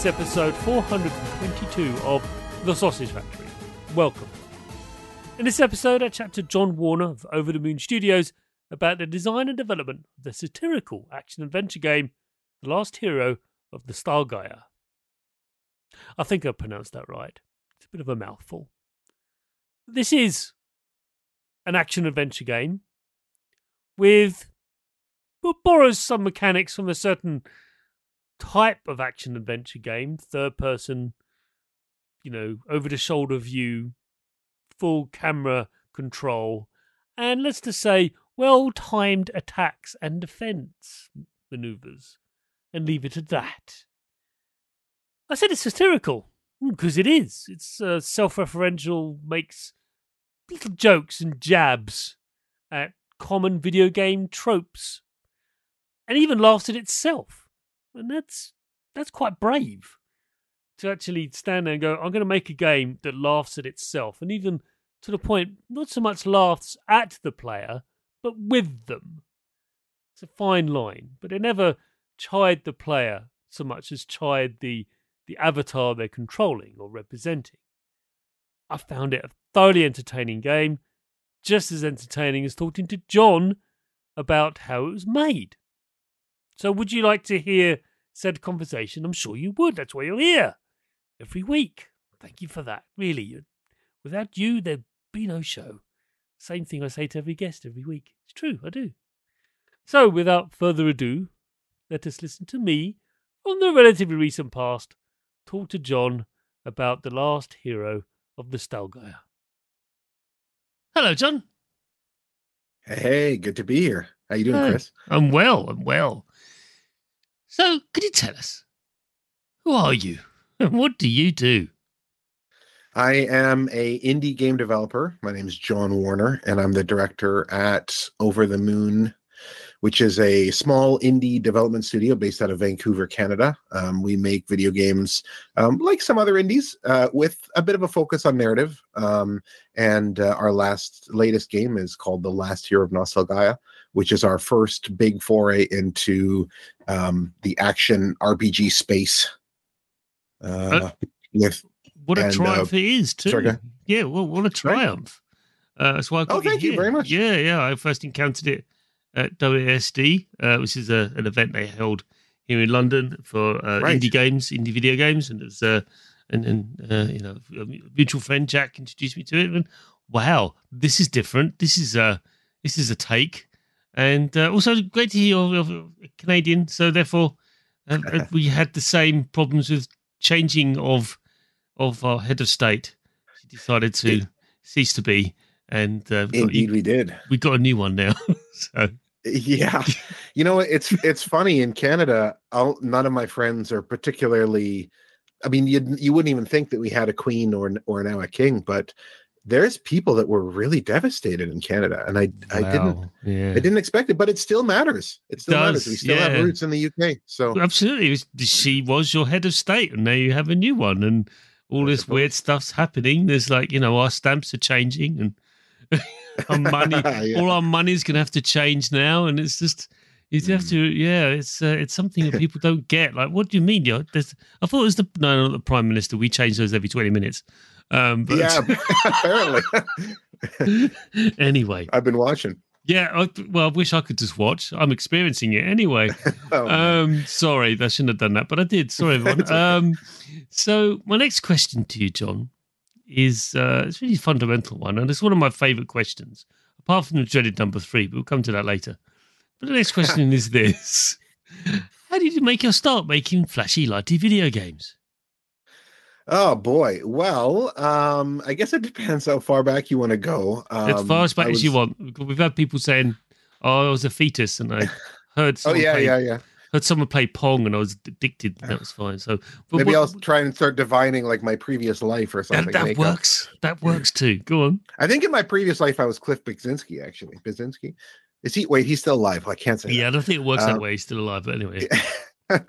Is episode 422 of The Sausage Factory. Welcome. In this episode, I chat to John Warner of Over the Moon Studios about the design and development of the satirical action adventure game The Last Hero of Nostalgaia. I think I pronounced that right. It's a bit of a mouthful. This is an action adventure game with well, borrows some mechanics from a certain type of action adventure game, third person, you know, over the shoulder view, full camera control, and let's just say well timed attacks and defense maneuvers, and leave it at that. I said it's satirical because it is. It's uh, self referential, makes little jokes and jabs at common video game tropes, and even laughs at itself and that's that's quite brave to actually stand there and go, I'm going to make a game that laughs at itself, and even to the point, not so much laughs at the player, but with them. It's a fine line, but it never chide the player so much as chide the the avatar they're controlling or representing. I found it a thoroughly entertaining game, just as entertaining as talking to John about how it was made. So, would you like to hear said conversation? I'm sure you would. That's why you're here every week. Thank you for that. Really, without you, there'd be no show. Same thing I say to every guest every week. It's true, I do. So, without further ado, let us listen to me from the relatively recent past talk to John about the last hero of Nostalgaia. Hello, John. Hey, good to be here. How you doing, Hey. Chris? I'm well. I'm well. So, could you tell us who are you and what do you do? I am a indie game developer. My name is John Warner, and I'm the director at Over the Moon, which is a small indie development studio based out of Vancouver, Canada. Um, we make video games um, like some other indies uh, with a bit of a focus on narrative. Um, and uh, our last latest game is called The Last Hero of Nostalgaia, which is our first big foray into um, the action RPG space. Uh, with What a And, uh, triumph it is, too. sorry, yeah, well, what a triumph. Uh, that's why I Oh, thank you very much. Yeah, yeah. I first encountered it at WASD, uh, which is a, an event they held here in London for uh, Right. indie games, indie video games, and it was uh, and and uh, you know a mutual friend Jack introduced me to it, and wow, this is different. This is a this is a take, and uh, also great to hear you're, you're Canadian. So therefore, uh, uh, we had the same problems with changing of of our head of state. She decided to cease to be, and uh, we've got- indeed, we did. we got a new one now. so Yeah, you know it's it's funny in Canada. All, none of my friends are particularly. I mean, you you wouldn't even think that we had a queen or or now a king, but there's people that were really devastated in Canada, and I I didn't Yeah. I didn't expect it, but it still matters. It still matters. We still yeah. have roots in the UK. So Absolutely. She was your head of state, and now you have a new one, and all this weird stuff's happening. There's like, you know, our stamps are changing, and our money, Yeah. all our money's going to have to change now. And it's just, you have to, Mm. yeah, it's uh, it's something that people don't get. Like, what do you mean? You're, I thought it was the, no, not the prime minister. We change those every 20 minutes. Um, but yeah, apparently. anyway, I've been watching. yeah, I, well, I wish I could just watch. I'm experiencing it anyway. Oh. Um, sorry, I shouldn't have done that, but I did. Sorry, everyone. Um, so my next question to you, John, is uh, it's a really fundamental one, and it's one of my favourite questions, apart from the dreaded number three. But we'll come to that later. But the next question is this: How did you make your start making flashy, lighty video games? Oh boy. Well, um, I guess it depends how far back you want to go. Um, as far as back I as you was- want. We've had people saying, "Oh, I was a fetus," and I heard. Oh Someone yeah, play, yeah, yeah. Heard someone play Pong, and I was addicted. That was fine. So Maybe what- I'll try and start divining like my previous life or something. that, that up. works. That works too. Go on. I think in my previous life I was Cliff Bleszinski. Actually, Bleszinski. Is he? Wait, he's still alive. I can't say. that. Yeah, I don't think it works that Um, way. He's still alive, but anyway.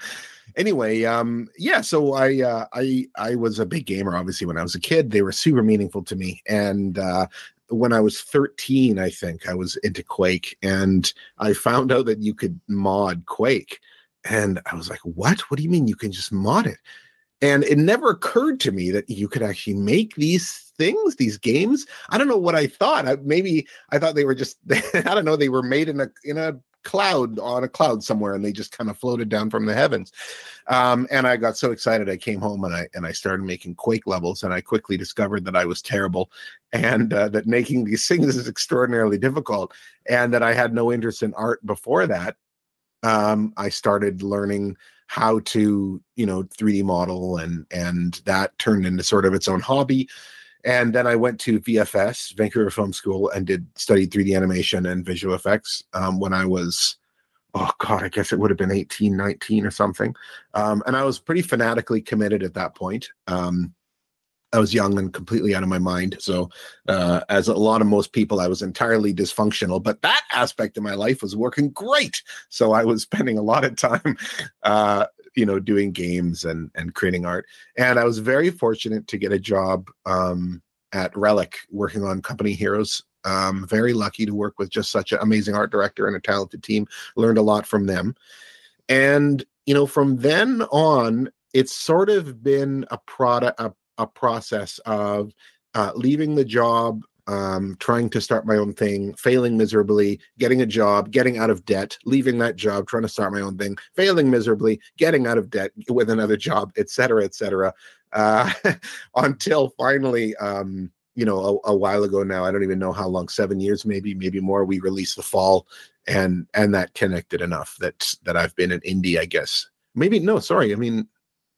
anyway um yeah so i uh i i was a big gamer obviously when i was a kid. They were super meaningful to me and uh when i was 13 i think i was into quake and i found out that you could mod quake and i was like what? What do you mean you can just mod it? And it never occurred to me that you could actually make these things these games. I don't know what i thought. I, maybe i thought they were just i don't know they were made in a in a cloud on a cloud somewhere and they just kind of floated down from the heavens. Um, and i got so excited i came home and i and i started making quake levels and i quickly discovered that i was terrible and uh, that making these things is extraordinarily difficult and that i had no interest in art before that. Um, i started learning how to you know 3d model and and that turned into sort of its own hobby and then I went to VFS, Vancouver Film School, and did studied 3D animation and visual effects um, when I was, oh God, I guess it would have been 18, 19 or something. Um, and I was pretty fanatically committed at that point. Um, I was young and completely out of my mind. So, uh, as a lot of most people, I was entirely dysfunctional, but that aspect of my life was working great. So I was spending a lot of time, uh, you know, doing games and and creating art. And I was very fortunate to get a job um, at Relic, working on Company Heroes. Um, very lucky to work with just such an amazing art director and a talented team. Learned a lot from them. And you know, from then on, it's sort of been a product, a, a process of uh, leaving the job, um, trying to start my own thing, failing miserably, getting a job, getting out of debt, leaving that job, trying to start my own thing, failing miserably, getting out of debt with another job, et cetera, et cetera, uh, until finally, um, you know, a, a while ago now, I don't even know how long, seven years, maybe, maybe more. We released the fall, and and that connected enough that that I've been an indie, I guess. Maybe no, sorry. I mean,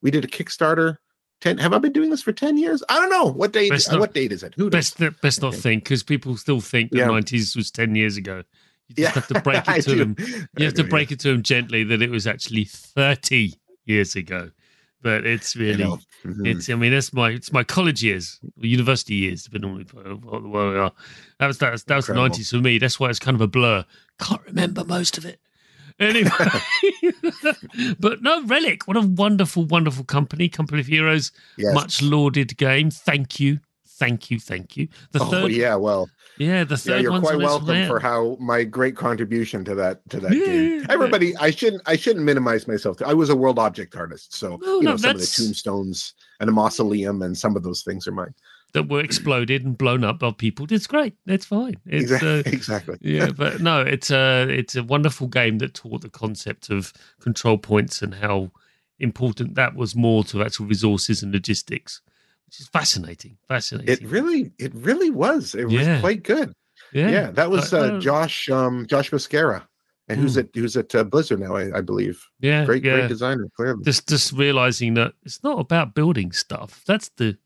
we did a Kickstarter. Ten? Have I been doing this for ten years? I don't know. What date? Best uh, not- what date is it? Who knows? Best best not think because people still think the Yeah. nineties was ten years ago. You just have to break it to them. I You have to break it to them gently that it was actually thirty years ago. But it's yeah. I really know. Mhm. it's I mean that's my it's my college years, university years, depending on where we are. That was that was, that was the nineties for me. That's why it's kind of a blur. Can't remember most of it. Anyway, but no relic. What a wonderful, wonderful company. Company of Heroes, Yes. much lauded game. Thank you, thank you, thank you. The oh third, yeah, well, yeah, the yeah, third you're one's quite welcome for how my great contribution to that to that Yeah, game. yeah. Everybody, I shouldn't I shouldn't minimize myself. I was a world object artist, so No, you no, know some of the tombstones and a mausoleum and some of those things are mine. That were exploded and blown up by people. It's great. It's fine. It's exactly. uh, exactly. yeah, but no, it's a it's a wonderful game that taught the concept of control points and how important that was more to actual resources and logistics, which is fascinating. Fascinating. It really, it really was. It Yeah. was quite good. yeah, Yeah, that was Uh, uh, uh, Josh, um, Josh Mosqueira, and who's Hmm. at who's at uh, Blizzard now, I, I believe. yeah, Great, yeah. great designer, clearly. Just just realizing that it's not about building stuff. That's the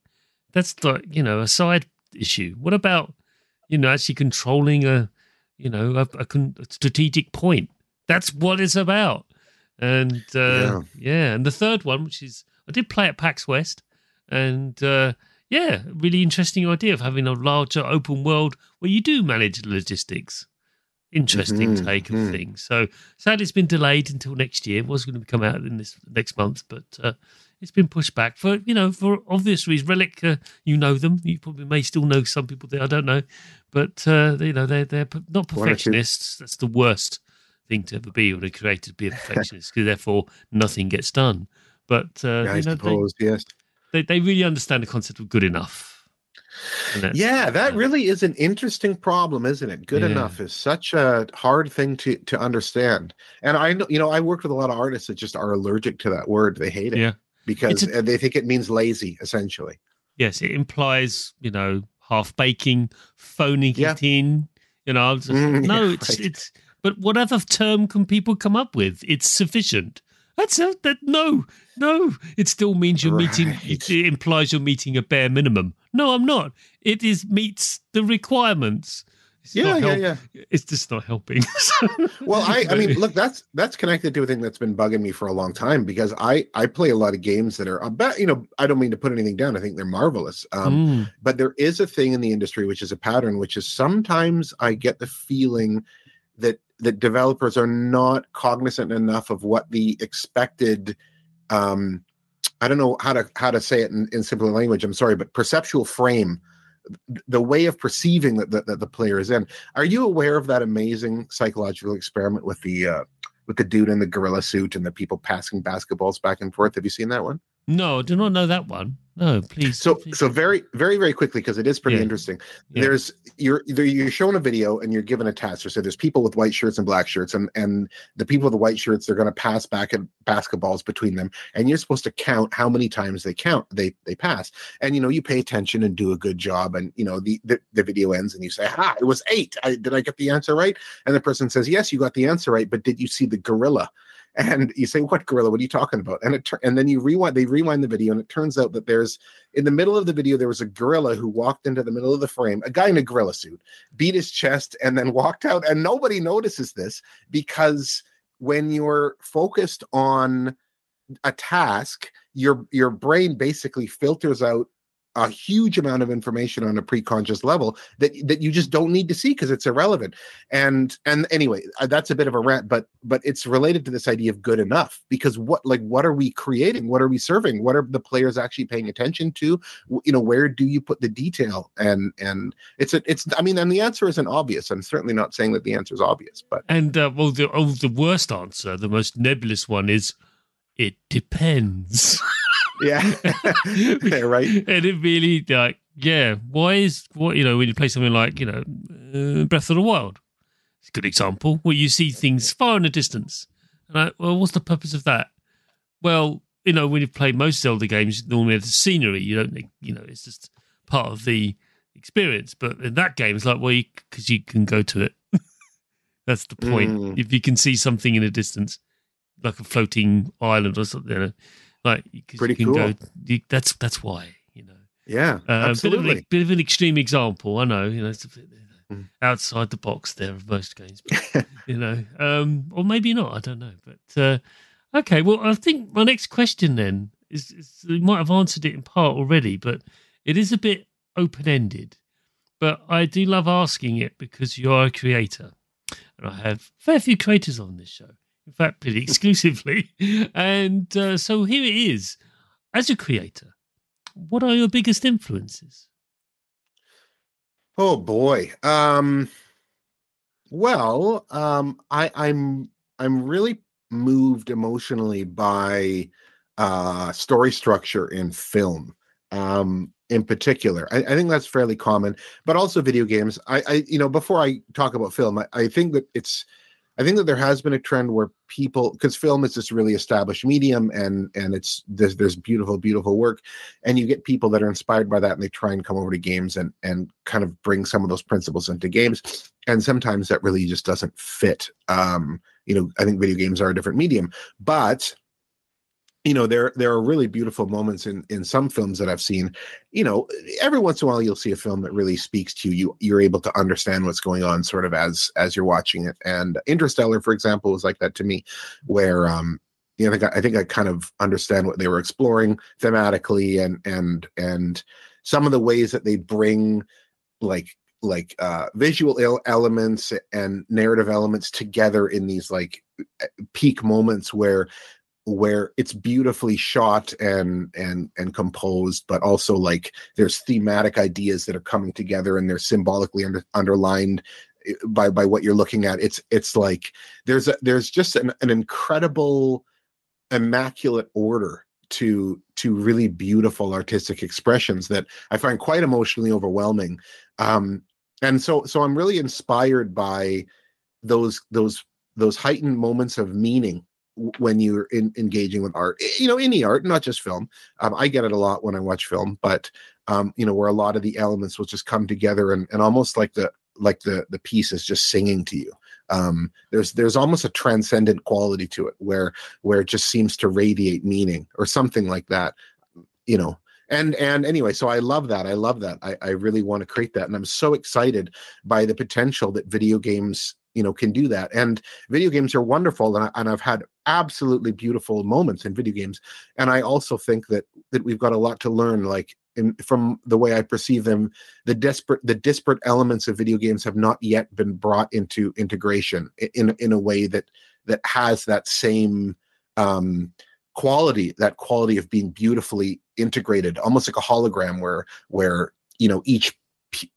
that's the you know a side issue. What about you know actually controlling a you know a, a, con- a strategic point? That's what it's about. And uh, yeah. Yeah. and the third one, which is I did play at PAX West, and uh, yeah, really interesting idea of having a larger open world where you do manage logistics. Interesting Mhm, take of mhm. things. So sadly, it's been delayed until next year. It was going to come out in this next month, but uh, it's been pushed back for you know for obvious reasons. Relic, uh, you know them. You probably may still know some people there. I don't know, but uh, you know they're they're not One or two. perfectionists. That's the worst thing to ever be, or a creator to be a perfectionist, because therefore nothing gets done. But uh, you know, they, yes. they they really understand the concept of good enough. Yeah, that uh, really is an interesting problem, isn't it? Good Yeah. enough is such a hard thing to to understand. And I know, you know, I worked with a lot of artists that just are allergic to that word. They hate it Yeah. Because a- uh, they think it means lazy, essentially. yes, it implies you know half baking, phoning Yeah. it in. You know, just- Mm, no, yeah, it's right. it's. But what other term can people come up with? It's sufficient. That's a, that. No, no. It still means you're meeting. Right. It, it implies you're meeting a bare minimum. No, I'm not. It is meets the requirements. It's Yeah, yeah, help- yeah. It's just not helping. Well, I, I mean, look, that's that's connected to a thing that's been bugging me for a long time because I I play a lot of games that are about, you know, I don't mean to put anything down. I think they're marvelous. Um, Mm, but there is a thing in the industry which is a pattern which is sometimes i get the feeling that that developers are not cognizant enough of what the expected um i don't know how to how to say it in, in simpler language i'm sorry but perceptual frame the way of perceiving that, that, that the player is in. Are you aware of that amazing psychological experiment with the uh with the dude in the gorilla suit and the people passing basketballs back and forth? Have you seen that one no, I do not know that one. No, please. so please. so very very very quickly because it is pretty Yeah. interesting Yeah. there's you're there- you're shown a video and you're given a task so there's people with white shirts and black shirts and and the people with the white shirts they're going to pass back at basketballs between them and you're supposed to count how many times they count they they pass and you know you pay attention and do a good job and you know the the, the video ends and you say ha it was eight I, did i get the answer right and the person says yes you got the answer right but did you see the gorilla and you say what gorilla? What are you talking about? And it tur- and then you rewind they rewind the video and it turns out that there's in the middle of the video there was a gorilla who walked into the middle of the frame a guy in a gorilla suit beat his chest and then walked out. And nobody notices this because when you're focused on a task your your brain basically filters out a huge amount of information on a preconscious level that that you just don't need to see because it's irrelevant. And and anyway uh, that's a bit of a rant but but it's related to this idea of good enough because what like what are we creating? What are we serving? What are the players actually paying attention to? You know where do you put the detail? And and it's a it's i mean and the answer isn't obvious. I'm certainly not saying that the answer is obvious but And uh, well, the oh, the worst answer, the most nebulous one is, it depends. yeah Yeah, right And it really like, yeah. Why is what you know when you play something like you know uh, Breath of the Wild? It's a good example where you see things far in the distance. And like, well, what's the purpose of that? Well, you know, when you play most Zelda games, normally it's scenery. You don't, you know, it's just part of the experience. But in that game, it's like, well, because you, can go to it. That's the point. Mm. If you can see something in the distance, like a floating island or something, you know, like Pretty you can go. cool. You, that's that's why. You know, yeah uh, bit, of an, absolutely bit of an extreme example. I know. You know, it's a bit, Mm. outside the box there of most games. But, you know, um, or maybe not. I don't know. But uh, okay, well, I think my next question then is, is you might have answered it in part already, but it is a bit open ended. But I do love asking it because you are a creator, and I have a fair few creators on this show. In fact, pretty exclusively. And uh, so here it is. As a creator, what are your biggest influences? Oh boy. Um well, um I I'm I'm really moved emotionally by uh story structure in film. Um in particular. I, I think that's fairly common, but also video games. I, I you know, before I talk about film, I, I think that it's I think that there has been a trend where people because film is this really established medium and and it's there's there's beautiful, beautiful work and you get people that are inspired by that and they try and come over to games and and kind of bring some of those principles into games. And sometimes that really just doesn't fit um you know i think video games are a different medium but you know there there are really beautiful moments in in some films that i've seen. You know every once in a while you'll see a film that really speaks to you. You you're able to understand what's going on sort of as as you're watching it. And interstellar for example was like that to me where um you know, I think I, I think I kind of understand what they were exploring thematically and and and some of the ways that they bring like like uh visual el- elements and narrative elements together in these like peak moments where where it's beautifully shot and and and composed but also like there's thematic ideas that are coming together and they're symbolically under, underlined eh, by by what you're looking at. It's it's like there's a there's just an, an incredible immaculate order to to really beautiful artistic expressions that i find quite emotionally overwhelming. Um and so so i'm really inspired by those those those heightened moments of meaning when you're in, engaging with art you know any art not just film. Um, i get it a lot when i watch film but um, you know where a lot of the elements will just come together and, and almost like the like the the piece is just singing to you. Um, there's there's almost a transcendent quality to it where where it just seems to radiate meaning or something like that you know. And and anyway so i love that i love that. I, I really want to create that and i'm so excited by the potential that video games you know can do that. And video games are wonderful and, I, and i've had absolutely beautiful moments in video games. And i also think that that we've got a lot to learn like in, from the way i perceive them the desperate the disparate elements of video games have not yet been brought into integration in in a way that that has that same um quality that quality of being beautifully integrated almost like a hologram where where you know each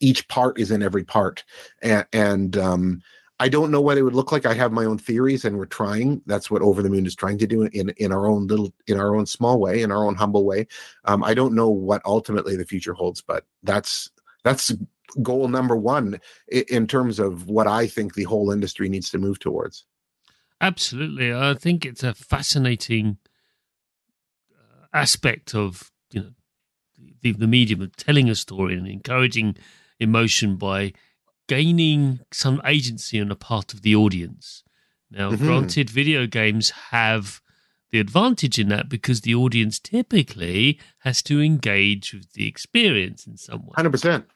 each part is in every part. And, and um I don't know what it would look like. I have my own theories, and we're trying. That's what Over the Moon is trying to do in in our own little, in our own small way, in our own humble way. Um, I don't know what ultimately the future holds, but that's that's goal number one in terms of what I think the whole industry needs to move towards. Absolutely, I think it's a fascinating uh, aspect of you know the, the medium of telling a story and encouraging emotion by gaining some agency on the part of the audience. Now, mm-hmm. granted, video games have the advantage in that because the audience typically has to engage with the experience in some way. Hundred percent.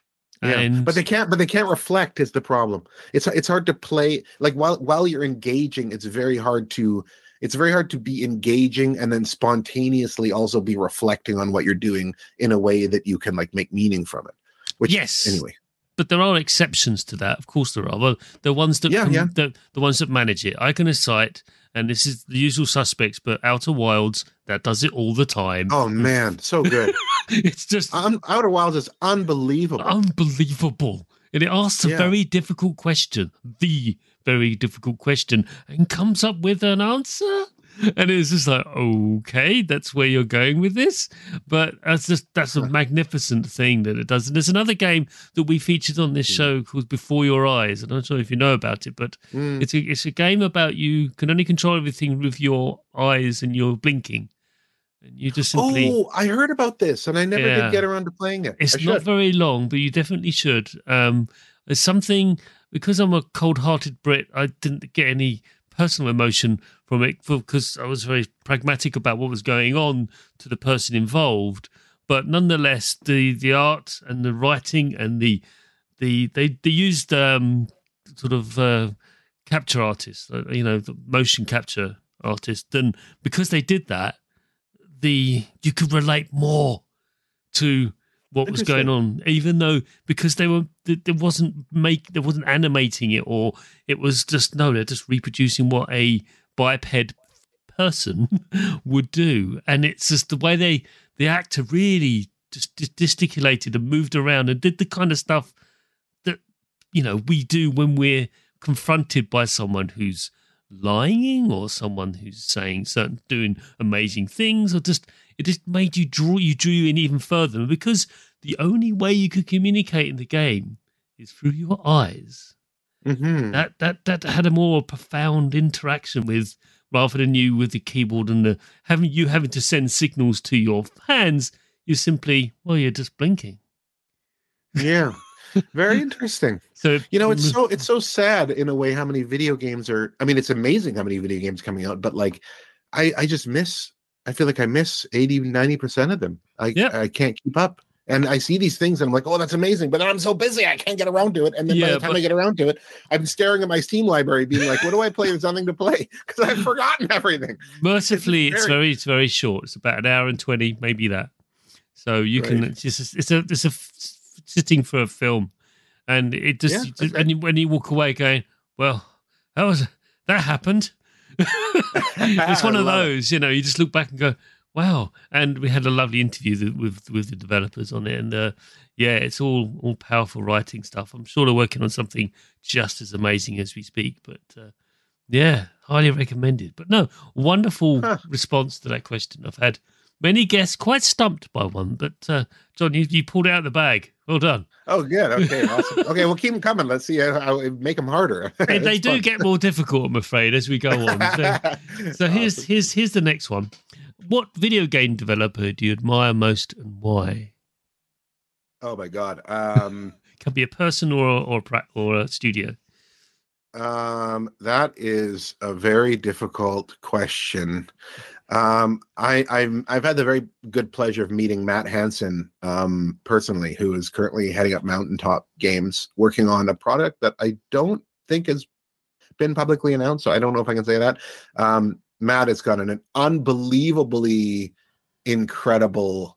Yeah. But they can't. But they can't reflect. Is the problem? It's it's hard to play. Like while while you're engaging, it's very hard to it's very hard to be engaging and then spontaneously also be reflecting on what you're doing in a way that you can like make meaning from it. Which yes, anyway but there are exceptions to that. Of course, there are. Well, the ones that yeah, yeah. The, the ones that manage it. I can cite, and this is the usual suspects, but Outer Wilds that does it all the time. Oh man, so good! it's just um, Outer Wilds is unbelievable, unbelievable, and it asks a yeah. very difficult question, the very difficult question, and comes up with an answer and it's just like okay that's where you're going with this. But that's just that's a magnificent thing that it does. And there's another game that we featured on this hmm. show called before your eyes. And i'm not sure if you know about it but mm. it's a it's a game about you can only control everything with your eyes and your blinking. And you just simply oh i heard about this and i never yeah. did get around to playing it. It's not very long but you definitely should. Um there's something because i'm a cold-hearted brit i didn't get any personal emotion from it because I was very pragmatic about what was going on to the person involved. But nonetheless, the the art and the writing and the the they they used um, sort of uh, capture artists, uh, you know, the motion capture artists, and because they did that, the you could relate more to what was going on, even though because they were there wasn't make there wasn't animating it or it was just no, they're just reproducing what a biped person would do, and it's just the way they the actor really just gesticulated and moved around and did the kind of stuff that you know we do when we're confronted by someone who's lying or someone who's saying certain doing amazing things or just it just made you draw you drew you in even further because the only way you could communicate in the game is through your eyes. Mm-hmm. That that that had a more profound interaction with rather than you with the keyboard and the having you having to send signals to your hands. You simply well, you're just blinking. Yeah. Very interesting. so you know, it's so it's so sad in a way how many video games are. I mean, it's amazing how many video games coming out, but like, I I just miss. I feel like I miss 80, 90 percent of them. I yeah. I can't keep up. And I see these things and I'm like, oh, that's amazing. But then I'm so busy, I can't get around to it. And then yeah, by the time but... I get around to it, I'm staring at my Steam library, being like, what do I play? There's nothing to play because I've forgotten everything. Mercifully, it's very... it's very, it's very short. It's about an hour and 20, maybe that. So you can it's just it's a it's a f- sitting for a film, and it just, Yeah, just- and when you walk away going, well, that was that happened. it's one of love it. those, you know. You just look back and go, wow. And we had a lovely interview with with the developers on it, and uh, yeah, it's all all powerful writing stuff. I'm sure they're working on something just as amazing as we speak, but. Uh, yeah, highly recommended. But no, wonderful Huh. response to that question. I've had many guests quite stumped by one, but uh, John, you, you pulled it out of the bag. Well done. Oh, good. Okay, awesome. Okay, well, keep them coming. Let's see how, how make them harder. And they do fun. get more difficult, I'm afraid, as we go on. So, so here's Awesome. here's here's the next one. What video game developer do you admire most and why? Oh my god. Um, Can be a person or or or a studio. um, that is a very difficult question. Um, I, I'm I've had the very good pleasure of meeting Matt Hansen um, personally, who is currently heading up Mountaintop Games, working on a product that I don't think has been publicly announced. So I don't know if I can say that. Um, Matt has got an unbelievably incredible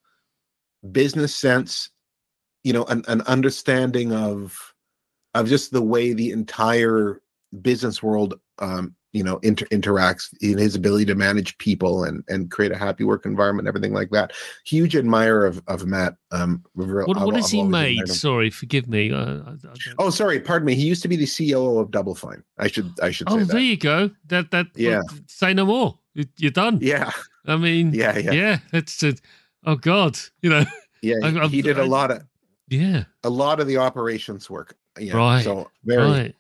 business sense, you know, an, an understanding of of just the way the entire business world um you know inter- interacts in his ability to manage people and and create a happy work environment everything like that huge admirer of of matt um What, I've- what has I've he made? Sorry, forgive me. Uh, I, I don't- oh sorry pardon me he used to be the ceo of double fine i should i should Oh, there you go. That that Yeah. Say no more. You- You're done. yeah I mean, yeah yeah yeah. It's a, oh god, you know, yeah I- he- did a I- lot of yeah, a lot of the operations work yeah Right, so very right.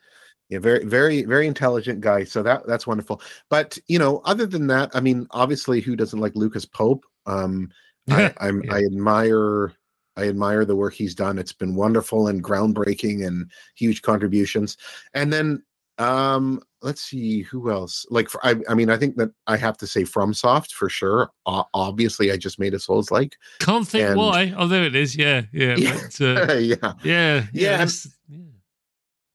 Yeah very very very intelligent guy so that that's wonderful but you know other than that i mean obviously who doesn't like lucas pope um I, I'm yeah. I admire I admire the work he's done. It's been wonderful and groundbreaking and huge contributions. And then um let's see who else. Like for, I I mean I think that I have to say FromSoft for sure. Obviously I just made a Souls like. Can't think and- why. Oh, there it is. Yeah, yeah, Yeah. but, uh, yeah. yeah, yeah. Yeah,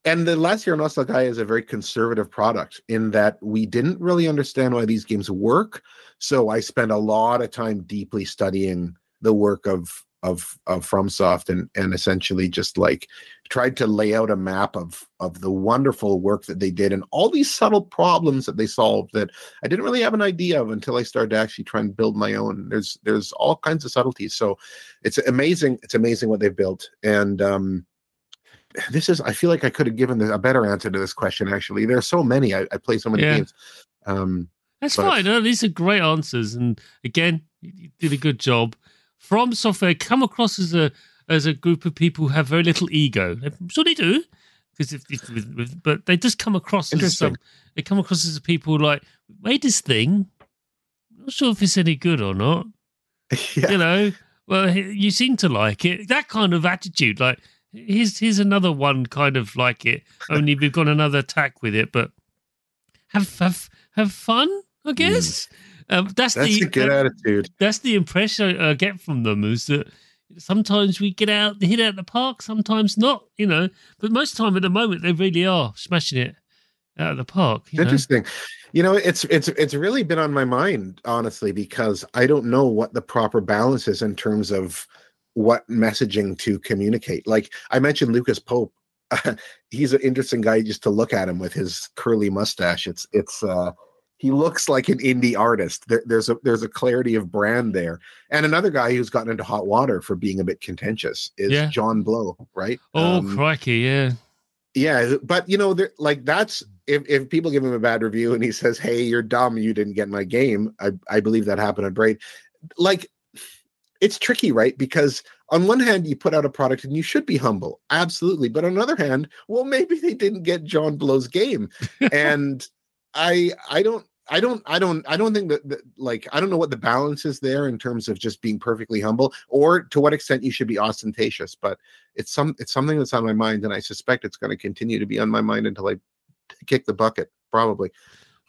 and- the Last Year Nostalgaia is a very conservative product in that we didn't really understand why these games work. So I spent a lot of time deeply studying the work of of of FromSoft and and essentially just like tried to lay out a map of of the wonderful work that they did and all these subtle problems that they solved that I didn't really have an idea of until I started to actually try and build my own. There's there's all kinds of subtleties. So it's amazing. It's amazing what they've built. And um this is i feel like i could have given a better answer to this question actually there are so many i, I play so many Yeah. games um That's But- fine. No, these are great answers, and again, you did a good job. From software, come across as a as a group of people who have very little ego. I'm sure they do, because if, if with, with, but they just come across as some. They come across as people like made this thing. Not sure if it's any good or not. yeah You know, well, you seem to like it. That kind of attitude, like here's here's another one kind of like it. Only we've got another tack with it, but have have have fun. I guess um, that's, Hmm. that's the a good that- attitude that's the impression I, I get from them is that sometimes we get out hit out the park, sometimes not. You know, but most of the time at the moment they really are smashing it out of the park. You know? interesting you know it's it's it's really been on my mind honestly because i don't know what the proper balance is in terms of what messaging to communicate like i mentioned lucas pope he's an interesting guy just to look at him with his curly mustache it's it's uh he looks like an indie artist there, there's a there's a clarity of brand there and another guy who's gotten into hot water for being a bit contentious is Yeah. john blow right Oh Um, crikey, yeah. yeah, but you know, like that's if if people give him a bad review and he says, "Hey, you're dumb, you didn't get my game," I I believe that happened at Braid. Like, it's tricky, right? Because on one hand, you put out a product and you should be humble, absolutely. But on the other hand, well, maybe they didn't get John Blow's game, and I I don't. I don't, I don't, I don't think that, that, like, I don't know what the balance is there in terms of just being perfectly humble, or to what extent you should be ostentatious. But it's some, it's something that's on my mind, and I suspect it's going to continue to be on my mind until I kick the bucket, probably.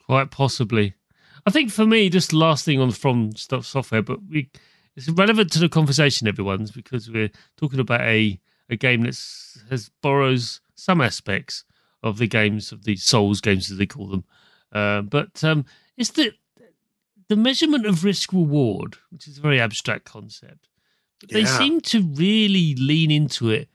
Quite possibly. I think for me, just last thing on from stuff software, but we it's relevant to the conversation, everyone's because we're talking about a a game that has borrows some aspects of the games of the Souls games as they call them, uh, but um, it's the the measurement of risk reward, which is a very abstract concept. They Yeah. seem to really lean into it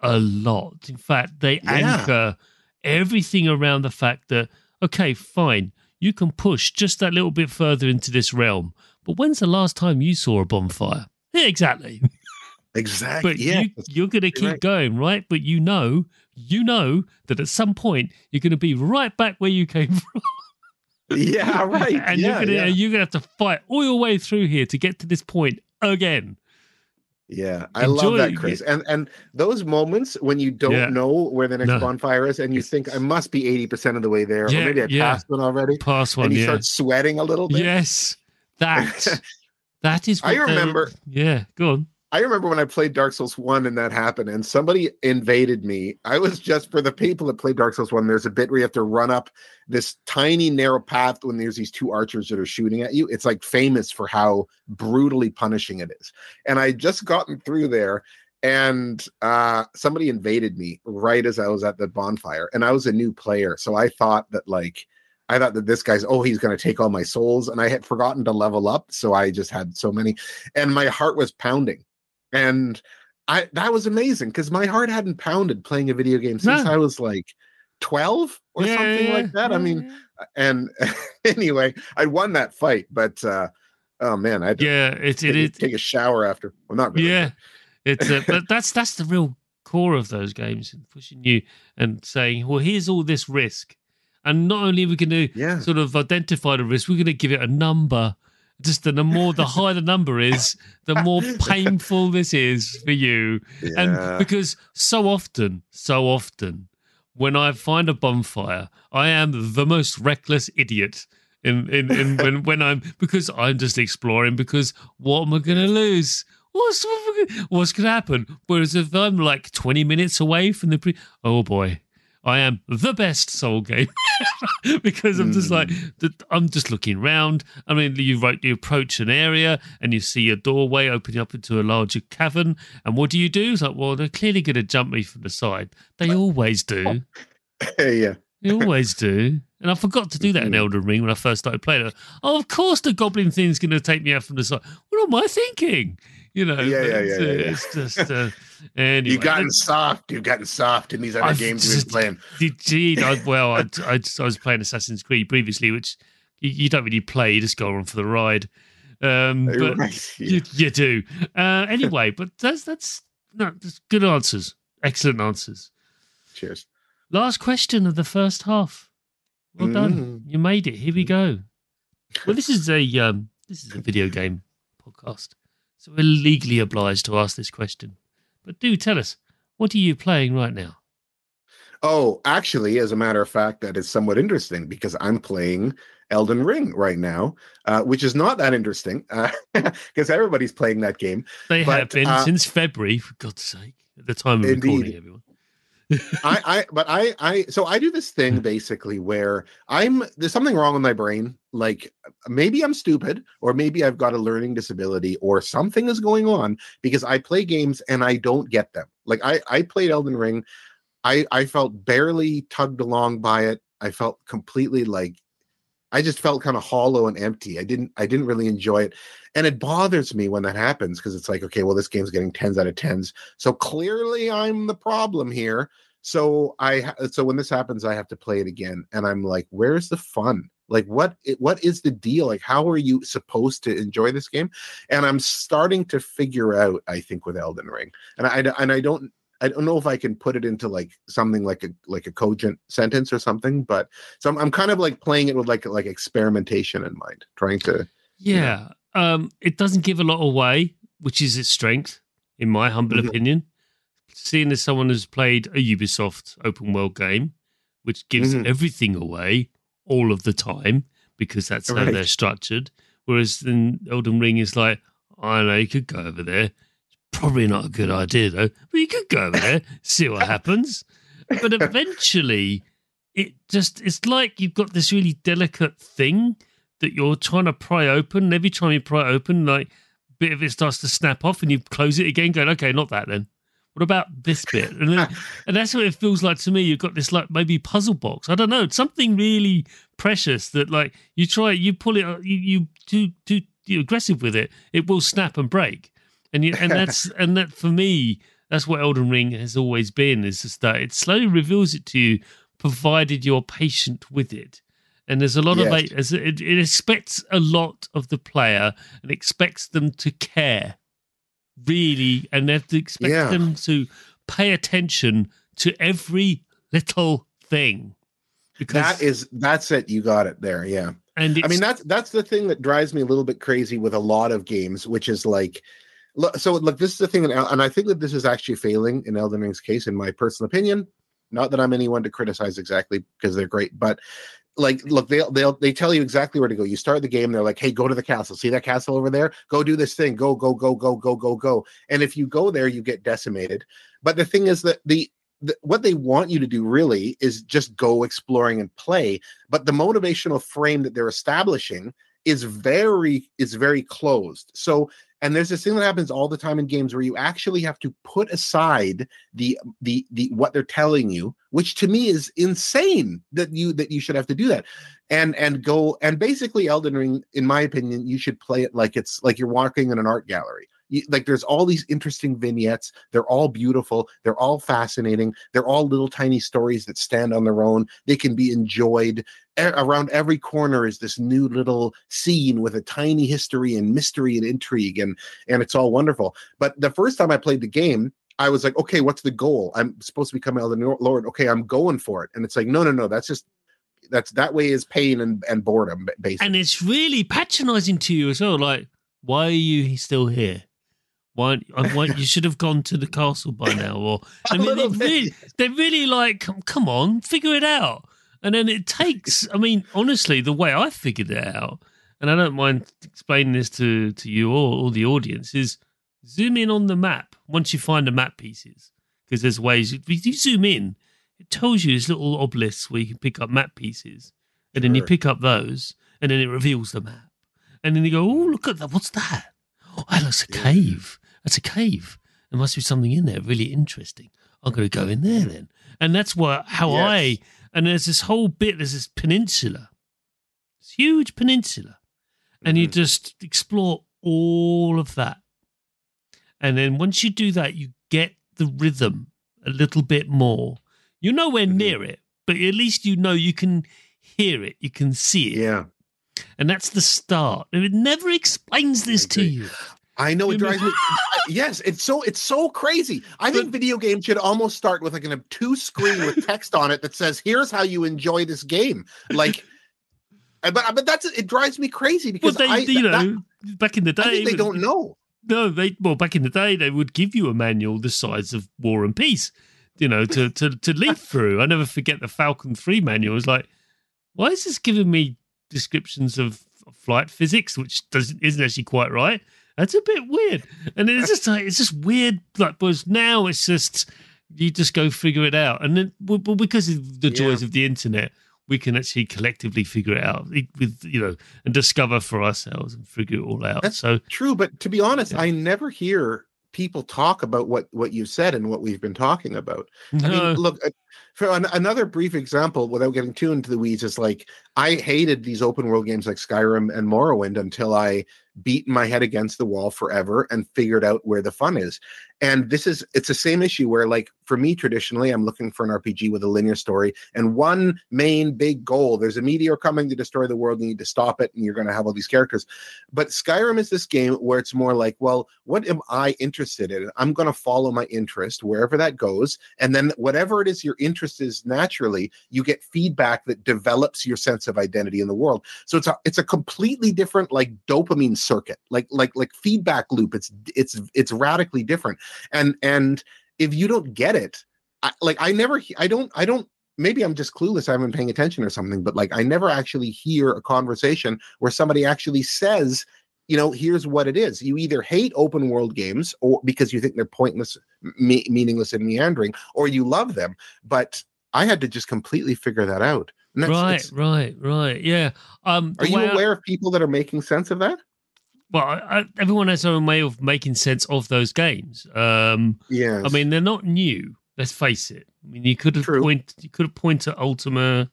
a lot. In fact, they Yeah. anchor everything around the fact that, okay, fine, you can push just that little bit further into this realm. But when's the last time you saw a bonfire? Yeah, exactly. Exactly. But yeah. you, you're going to keep right. going, right? But you know, you know that at some point you're going to be right back where you came from. yeah. Right. and yeah, you're gonna yeah. you're gonna have to fight all your way through here to get to this point again. Yeah, I Enjoy love that. Chris. And and those moments when you don't Yeah. know where the next No. bonfire is, and you think I must be eighty percent of the way there, Yeah, or maybe I yeah. passed one already, Pass one, and you start sweating a little bit. Yes, that that is. I remember- yeah, go on. I remember when I played Dark Souls one and that happened, and somebody invaded me. I was just for the people that played Dark Souls one. There's a bit where you have to run up this tiny narrow path when there's these two archers that are shooting at you. It's like famous for how brutally punishing it is. And I just gotten through there, and uh, somebody invaded me right as I was at the bonfire, and I was a new player, so I thought that like. I thought that this guy's oh he's going to take all my souls and I had forgotten to level up so I just had so many and my heart was pounding and I that was amazing because my heart hadn't pounded playing a video game since No. I was like 12 or Yeah, something yeah, like that. I mean, and anyway, I won that fight, but uh oh man, I yeah, it's it take, take a shower after. Well, not really. Yeah, it's uh, but that's that's the real core of those games, and pushing you and saying, well, here's all this risk, and not only are we going to uh, Yeah. sort of identify the risk, we're going to give it a number. Just the, the more the higher the number is, the more painful this is for you. Yeah. And because so often, so often, when I find a bonfire, I am the most reckless idiot. In, in, in when, when I'm because I'm just exploring because what am I gonna lose? What's what's gonna happen? Whereas if I'm like 20 minutes away from the pre oh boy, I am the best soul game because I'm just like I'm just looking around. I mean, you right, you approach an area and you see a doorway opening up into a larger cavern, and what do you do? It's like, well, they're clearly going to jump me from the side. They always do. yeah. They always do. And I forgot to do that in Mhm. Elden Ring when I first started playing it. Oh, of course the goblin thing's going to take me out from the side. What am I thinking? You know, Yeah, yeah, it's, yeah, uh, yeah, it's just uh, anyway. You've gotten soft. You've gotten soft in these other games you've just- been playing. Indeed, I, well, I, I, I was playing Assassin's Creed previously, which you, you don't really play; you just go on for the ride. Um, but you, you do uh, anyway. But that's that's no, that's good answers, excellent answers. Cheers. Last question of the first half. Well done, Mm. you made it. Here we go. Well, this is a um, this is a video game podcast, so we're legally obliged to ask this question. But do tell us, what are you playing right now? Oh, actually, as a matter of fact, that is somewhat interesting because I'm playing Elden Ring right now, uh, which is not that interesting because everybody's playing that game. They But, have been uh, since February, for God's sake. At the time of recording, everyone. I, I, but I, I, so I do this thing mm. basically where I'm there's something wrong with my brain. Like maybe I'm stupid, or maybe I've got a learning disability, or something is going on because I play games and I don't get them. Like I, I played Elden Ring. I, I felt barely tugged along by it. I felt completely like I just felt kind of hollow and empty. I didn't I didn't really enjoy it. And it bothers me when that happens because it's like, okay, well, this game's getting tens out of tens. So clearly I'm the problem here. So I so when this happens, I have to play it again. And I'm like, where's the fun? Like what what is the deal? Like how are you supposed to enjoy this game? And I'm starting to figure out, I think, with Elden Ring. And I and I don't I don't know if I can put it into like something like a like a cogent sentence or something, but so I'm, I'm kind of like playing it with like like experimentation in mind, trying to Yeah. Um, it doesn't give a lot away, which is its strength, in my humble Mhm. opinion. Seeing as someone who's played a Ubisoft open world game, which gives Mhm. everything away all of the time because that's how they're structured. Whereas then Elden Ring is like, I know you could go over there. Probably not a good idea though, but you could go over there, see what happens. But eventually, it just it's like you've got this really delicate thing that you're trying to pry open. And every time you pry open, like a bit of it starts to snap off, and you close it again, going, "Okay, not that then." What about this bit? And then, and that's what it feels like to me. You've got this like maybe puzzle box. I don't know, it's something really precious that like you try, you pull it, you you too too you aggressive with it, it will snap and break. And you and that's and that for me that's what Elden Ring has always been is just that it slowly reveals it to you, provided you're patient with it. And there's a lot Yes. of it, it expects a lot of the player and expects them to care, really, and they have to expect Yeah. them to pay attention to every little thing. Because That is that's it. You got it there. Yeah. and I mean that's that's the thing that drives me a little bit crazy with a lot of games, which is like, so look, this is the thing, in and I think that this is actually failing in Elden Ring's case, in my personal opinion. Not that I'm anyone to criticize exactly because they're great, but like, look, they'll they'll they tell you exactly where to go. You start the game, they're like, hey, go to the castle. See that castle over there? Go do this thing. Go go go go go go go. And if you go there, you get decimated. But the thing is that the, what they want you to do really is just go exploring and play but the motivational frame that they're establishing is very is very closed. So and there's this thing that happens all the time in games where you actually have to put aside the the the what they're telling you which to me is insane that you that you should have to do that. And and go and basically elden ring in my opinion you should play it like it's like you're walking in an art gallery like there's all these interesting vignettes. They're all beautiful. They're all fascinating. They're all little tiny stories that stand on their own. They can be enjoyed. Around every corner is this new little scene with a tiny history and mystery and intrigue and and it's all wonderful. But the first time i played the game i was like okay what's the goal? I'm supposed to become elden lord. Okay i'm going for it. And it's like no no no. That's just that's that way is pain and, and boredom basically and it's really patronizing to you as well. Like, why are you still here? Why, I want you should have gone to the castle by now, or I mean, they really, they're really like, come, come on, figure it out. And then it takes. I mean, honestly, the way I figured it out, and I don't mind explaining this to to you or, or the audience, is zoom in on the map once you find the map pieces, because there's ways. If you zoom in, it tells you these little obelisks where you can pick up map pieces, and then you pick up those, and then it reveals the map, and then you go, oh, look at that, what's that? Oh, that looks a Yeah. cave. That's a cave. There must be something in there really interesting. I'm going to go in there then. And that's what how Yes. I and there's this whole bit. There's this peninsula, this huge peninsula, and you Mhm. just explore all of that. And then once you do that, you get the rhythm a little bit more. You're nowhere Mhm. near it, but at least you know you can hear it, you can see it, yeah and that's the start. It never explains this to you. I know it drives me. yes, it's so it's so crazy. I think video games should almost start with like an obtuse screen with text on it that says, "Here's how you enjoy this game." Like, uh, but but that's it. Drives me crazy Well, because they, I, you that- know, back in the day, they don't know. No, they well back in the day they would give you a manual the size of War and Peace, you know, to to to leaf through. I never forget the Falcon Three manual. It's like, why is this giving me descriptions of flight physics, which doesn't isn't actually quite right? That's a bit weird. And it's just like it's just weird. Like, but now it's just you just go figure it out, and then well, because of the joys Yeah. of the internet. We can actually collectively figure it out with you know and discover for ourselves and figure it all out. That's so True, but to be honest, Yeah. I never hear people talk about what what you said and what we've been talking about. I mean, look, uh, for an, another brief example, without getting too into the weeds, is like I hated these open world games like Skyrim and Morrowind until I beat my head against the wall forever and figured out where the fun is. And this is it's the same issue where, like, for me, traditionally, I'm looking for an RPG with a linear story and one main big goal. There's a meteor coming to destroy the world. You need to stop it, and you're going to have all these characters. But Skyrim is this game where it's more like, well, what am I interested in? I'm going to follow my interest wherever that goes. And then whatever it is your interest is naturally, you get feedback that develops your sense of identity in the world. So it's a it's a completely different like dopamine circuit, like like like feedback loop. It's it's it's radically different. And and if you don't get it, I, like I never I don't I don't maybe I'm just clueless. I haven't been paying attention or something, but like I never actually hear a conversation where somebody actually says, you know, here's what it is. You either hate open world games or because you think they're pointless, me- meaningless, and meandering, or you love them. But I had to just completely figure that out. Right, right, right. Yeah. Um, Are you way I- aware of people that are making sense of that? Well, I, everyone has their own way of making sense of those games. Um, Yeah. I mean, they're not new. Let's face it. I mean, you could have True. point, you could have pointed to Ultima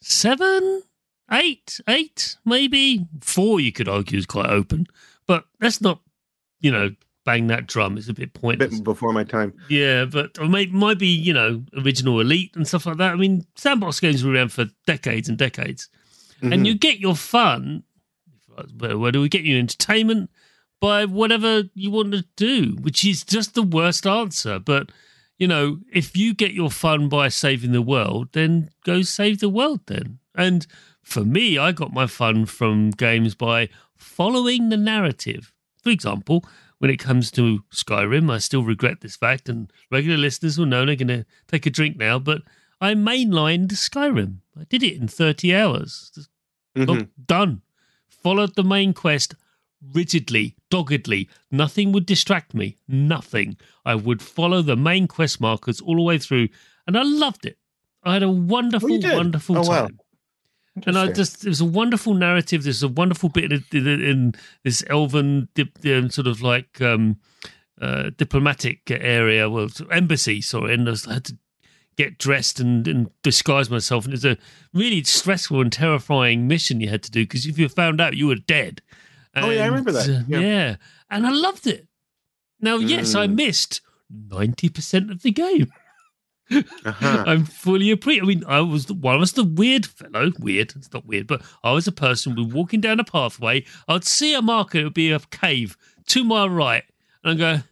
seven, eight, eight, maybe four. You could argue is quite open, but let's not you know, bang that drum. It's a bit A pointless. bit before my time. Yeah, but or may, might be you know original elite and stuff like that. I mean, sandbox games were around for decades and decades, and Mhm. you get your fun. Where do we get you entertainment by whatever you want to do, which is just the worst answer. But you know, if you get your fun by saving the world, then go save the world. Then, and for me, I got my fun from games by following the narrative. For example, when it comes to Skyrim, I still regret this fact, and regular listeners will know they're going to take a drink now, but I mainlined Skyrim. I did it in 30 hours. Mhm. Look, done. Followed the main quest rigidly, doggedly. Nothing would distract me. Nothing. I would follow the main quest markers all the way through, and I loved it. I had a wonderful, you did? wonderful Oh, wow. time. And I just, it was a wonderful narrative. There's a wonderful bit in, in, in this elven dip, um, sort of like um, uh, diplomatic area, well, embassy, sorry. And I had to get dressed and, and disguise myself. And it was a really stressful and terrifying mission you had to do because if you found out, you were dead. Oh, yeah, I remember that. uh, Yeah. yeah. And I loved it. Now, yes, I Mm. missed 90% of the game. Uh-huh. I'm fully appreciate. I mean, I was the, well, I was the weird fellow. Weird, it's not weird, but I was a person who walking down a pathway. I'd see a marker. It would be a cave to my right, and I go,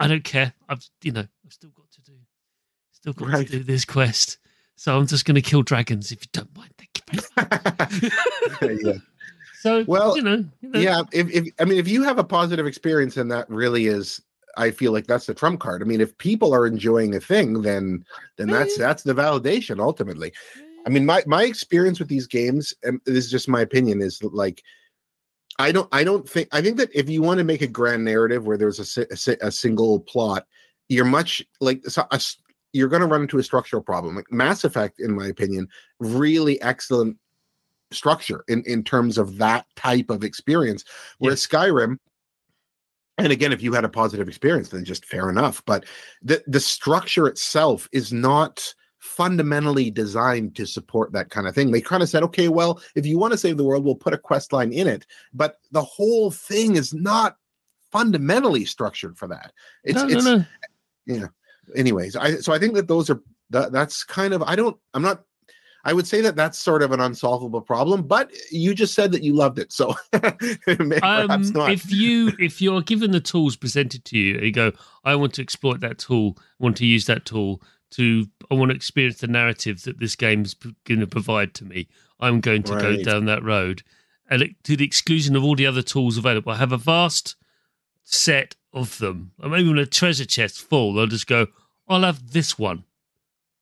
I don't care. I've you know, I've still got to do, still got Right. to do this quest. So I'm just going to kill dragons if you don't mind. Thank you very much. yeah. So Well, you know, you know, yeah if, if i mean if you have a positive experience and that really is i feel like that's the trump card i mean if people are enjoying a thing then then that's that's the validation ultimately i mean my my experience with these games and this is just my opinion is like i don't i don't think i think that if you want to make a grand narrative where there's a, a, a single plot you're much like so a you're going to run into a structural problem. Like mass effect in my opinion really excellent structure in in terms of that type of experience whereas skyrim and again if you had a positive experience then just fair enough but the the structure itself is not fundamentally designed to support that kind of thing. They kind of said okay well if you want to save the world we'll put a quest line in it but the whole thing is not fundamentally structured for that. It's no, it's no, no. Anyways i so i think that those are that, that's kind of i don't i'm not i would say that that's sort of an unsolvable problem but you just said that you loved it so perhaps um, not. if you if you're given the tools presented to you and you go i want to exploit that tool I want to use that tool to i want to experience the narrative that this game's going to provide to me. I'm going to go down that road. And it, to the exclusion of all the other tools available i have a vast set of them i'm even a treasure chest full i'll just go i'll have this one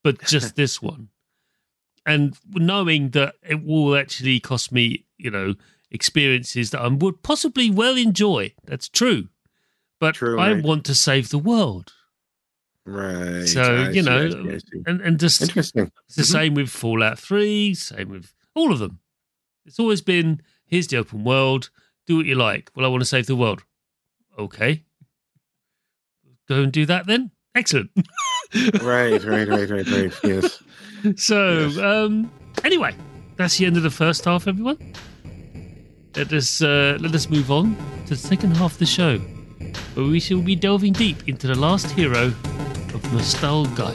but just this one and knowing that it will actually cost me you know experiences that I would possibly well enjoy. That's true. But True, I right. want to save the world. right So, I you see, I know, see, I see. And and just interesting it's the Mhm. same with Fallout 3, same with all of them. It's always been here's the open world, do what you like. Well, I want to save the world. Okay. Go and do that then. Excellent. right right right right right yes So, Yes. um, anyway, that's the end of the first half, everyone. Let us uh, let us move on to the second half of the show, where we shall be delving deep into the last hero of Nostalgaia.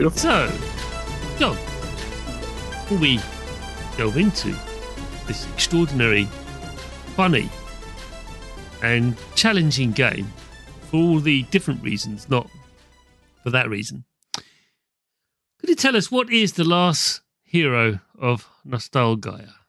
Beautiful. So, John, before we delve into this extraordinary, funny, and challenging game for all the different reasons, not for that reason, could you tell us what is the last hero of Nostalgaia?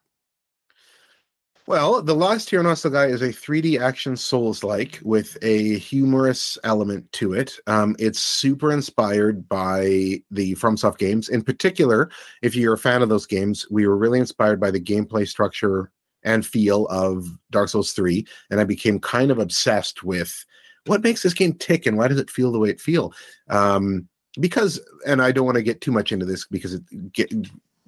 Well, The Last Hero Nostalgaia is a 3D action Souls like with a humorous element to it. Um, it's super inspired by the FromSoft games. In particular, if you're a fan of those games, we were really inspired by the gameplay structure and feel of Dark Souls 3. And I became kind of obsessed with what makes this game tick and why does it feel the way it feel? Um, because, and I don't want to get too much into this because it get,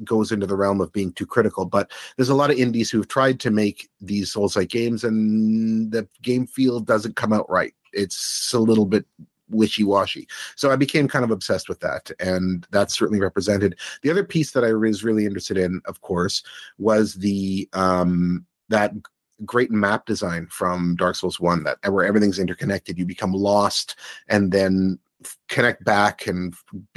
goes into the realm of being too critical. But there's a lot of indies who've tried to make these Souls like games, and the game feel doesn't come out right. It's a little bit wishy-washy so i became kind of obsessed with that and that's certainly represented the other piece that i was really interested in of course was the um that great map design from dark souls 1 that where everything's interconnected you become lost and then connect back and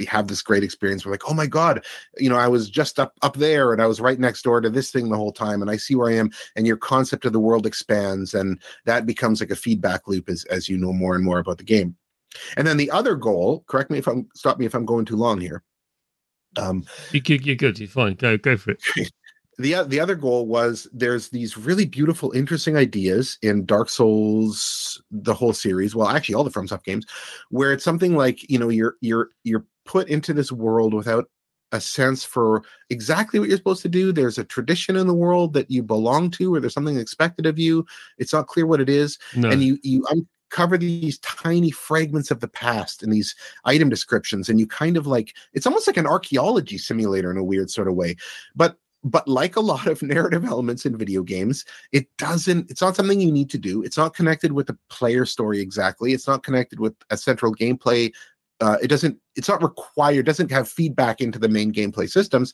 have this great experience. We're like, oh my god, you know, I was just up up there and I was right next door to this thing the whole time, and I see where I am. And your concept of the world expands, and that becomes like a feedback loop as as you know more and more about the game. And then the other goal, correct me if I'm stop me if I'm going too long here. Um, you, you're good. You're fine. Go go for it. the uh, the other goal was there's these really beautiful, interesting ideas in Dark Souls, the whole series. Well, actually, all the FromSoft games, where it's something like you know you're you're you're put into this world without a sense for exactly what you're supposed to do. There's a tradition in the world that you belong to, or there's something expected of you. It's not clear what it is, no. and you you uncover these tiny fragments of the past in these item descriptions, and you kind of like it's almost like an archaeology simulator in a weird sort of way. But but like a lot of narrative elements in video games it doesn't it's not something you need to do. It's not connected with the player story exactly. It's not connected with a central gameplay uh, it doesn't it's not required doesn't have feedback into the main gameplay systems.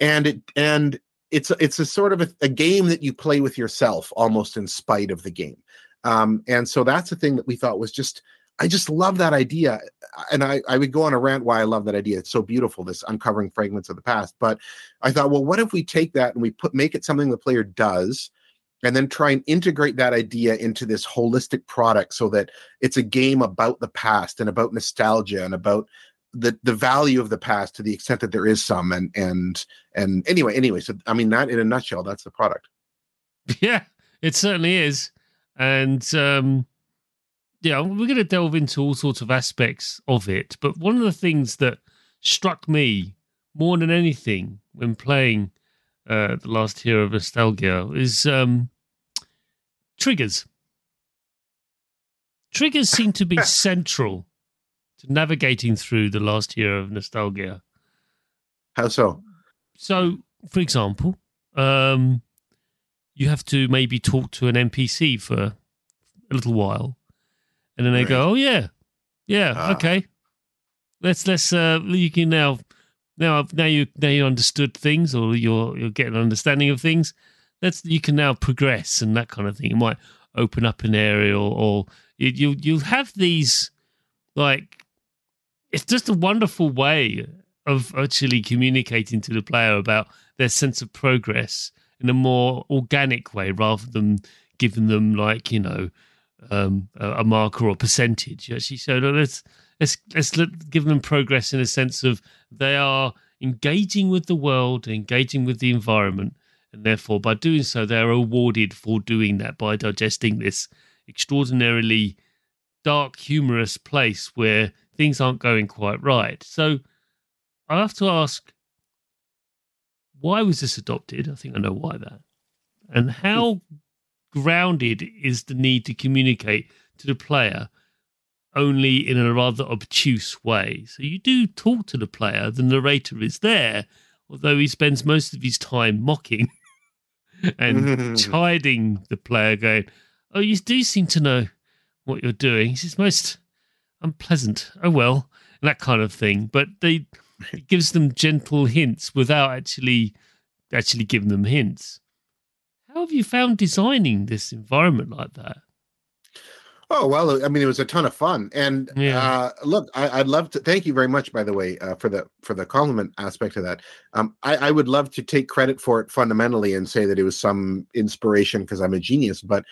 And it and it's it's a sort of a, a game that you play with yourself almost in spite of the game. Um, and so that's the thing that we thought was just I just love that idea. And I, I would go on a rant why I love that idea. It's so beautiful, this uncovering fragments of the past. But I thought, well, what if we take that and we put make it something the player does and then try and integrate that idea into this holistic product so that it's a game about the past and about nostalgia and about the the value of the past to the extent that there is some and and and anyway anyway so i mean that in a nutshell that's the product yeah it certainly is and um yeah, we're going to delve into all sorts of aspects of it. But one of the things that struck me more than anything when playing uh, The Last Hero of Nostalgaia is um, triggers. Triggers seem to be central to navigating through The Last Hero of Nostalgaia. How so? So, for example, um, you have to maybe talk to an NPC for a little while and then they right. go, "Oh yeah, yeah, ah. okay, let's let's uh, you can now now now you now you understood things or you're you're getting an understanding of things. Let's you can now progress and that kind of thing. It might open up an area or, or you you you'll have these like it's just a wonderful way of actually communicating to the player about their sense of progress in a more organic way rather than giving them like you know um, a, marker or percentage. Actually, so let's let's let's let, give them progress in a sense of they are engaging with the world, engaging with the environment, and therefore by doing so, they are awarded for doing that by digesting this extraordinarily dark, humorous place where things aren't going quite right. So I have to ask, why was this adopted? I think I know why that. And how grounded is the need to communicate to the player only in a rather obtuse way. So you do talk to the player, the narrator is there, although he spends most of his time mocking and chiding the player, going, Oh, you do seem to know what you're doing. It's most unpleasant. Oh well, that kind of thing. But they it gives them gentle hints without actually actually giving them hints. How have you found designing this environment like that? Oh well, I mean, it was a ton of fun, and Yeah. uh, look, I, I'd love to thank you very much, by the way, uh, for the for the compliment aspect of that. Um, I, I would love to take credit for it fundamentally and say that it was some inspiration because I'm a genius, but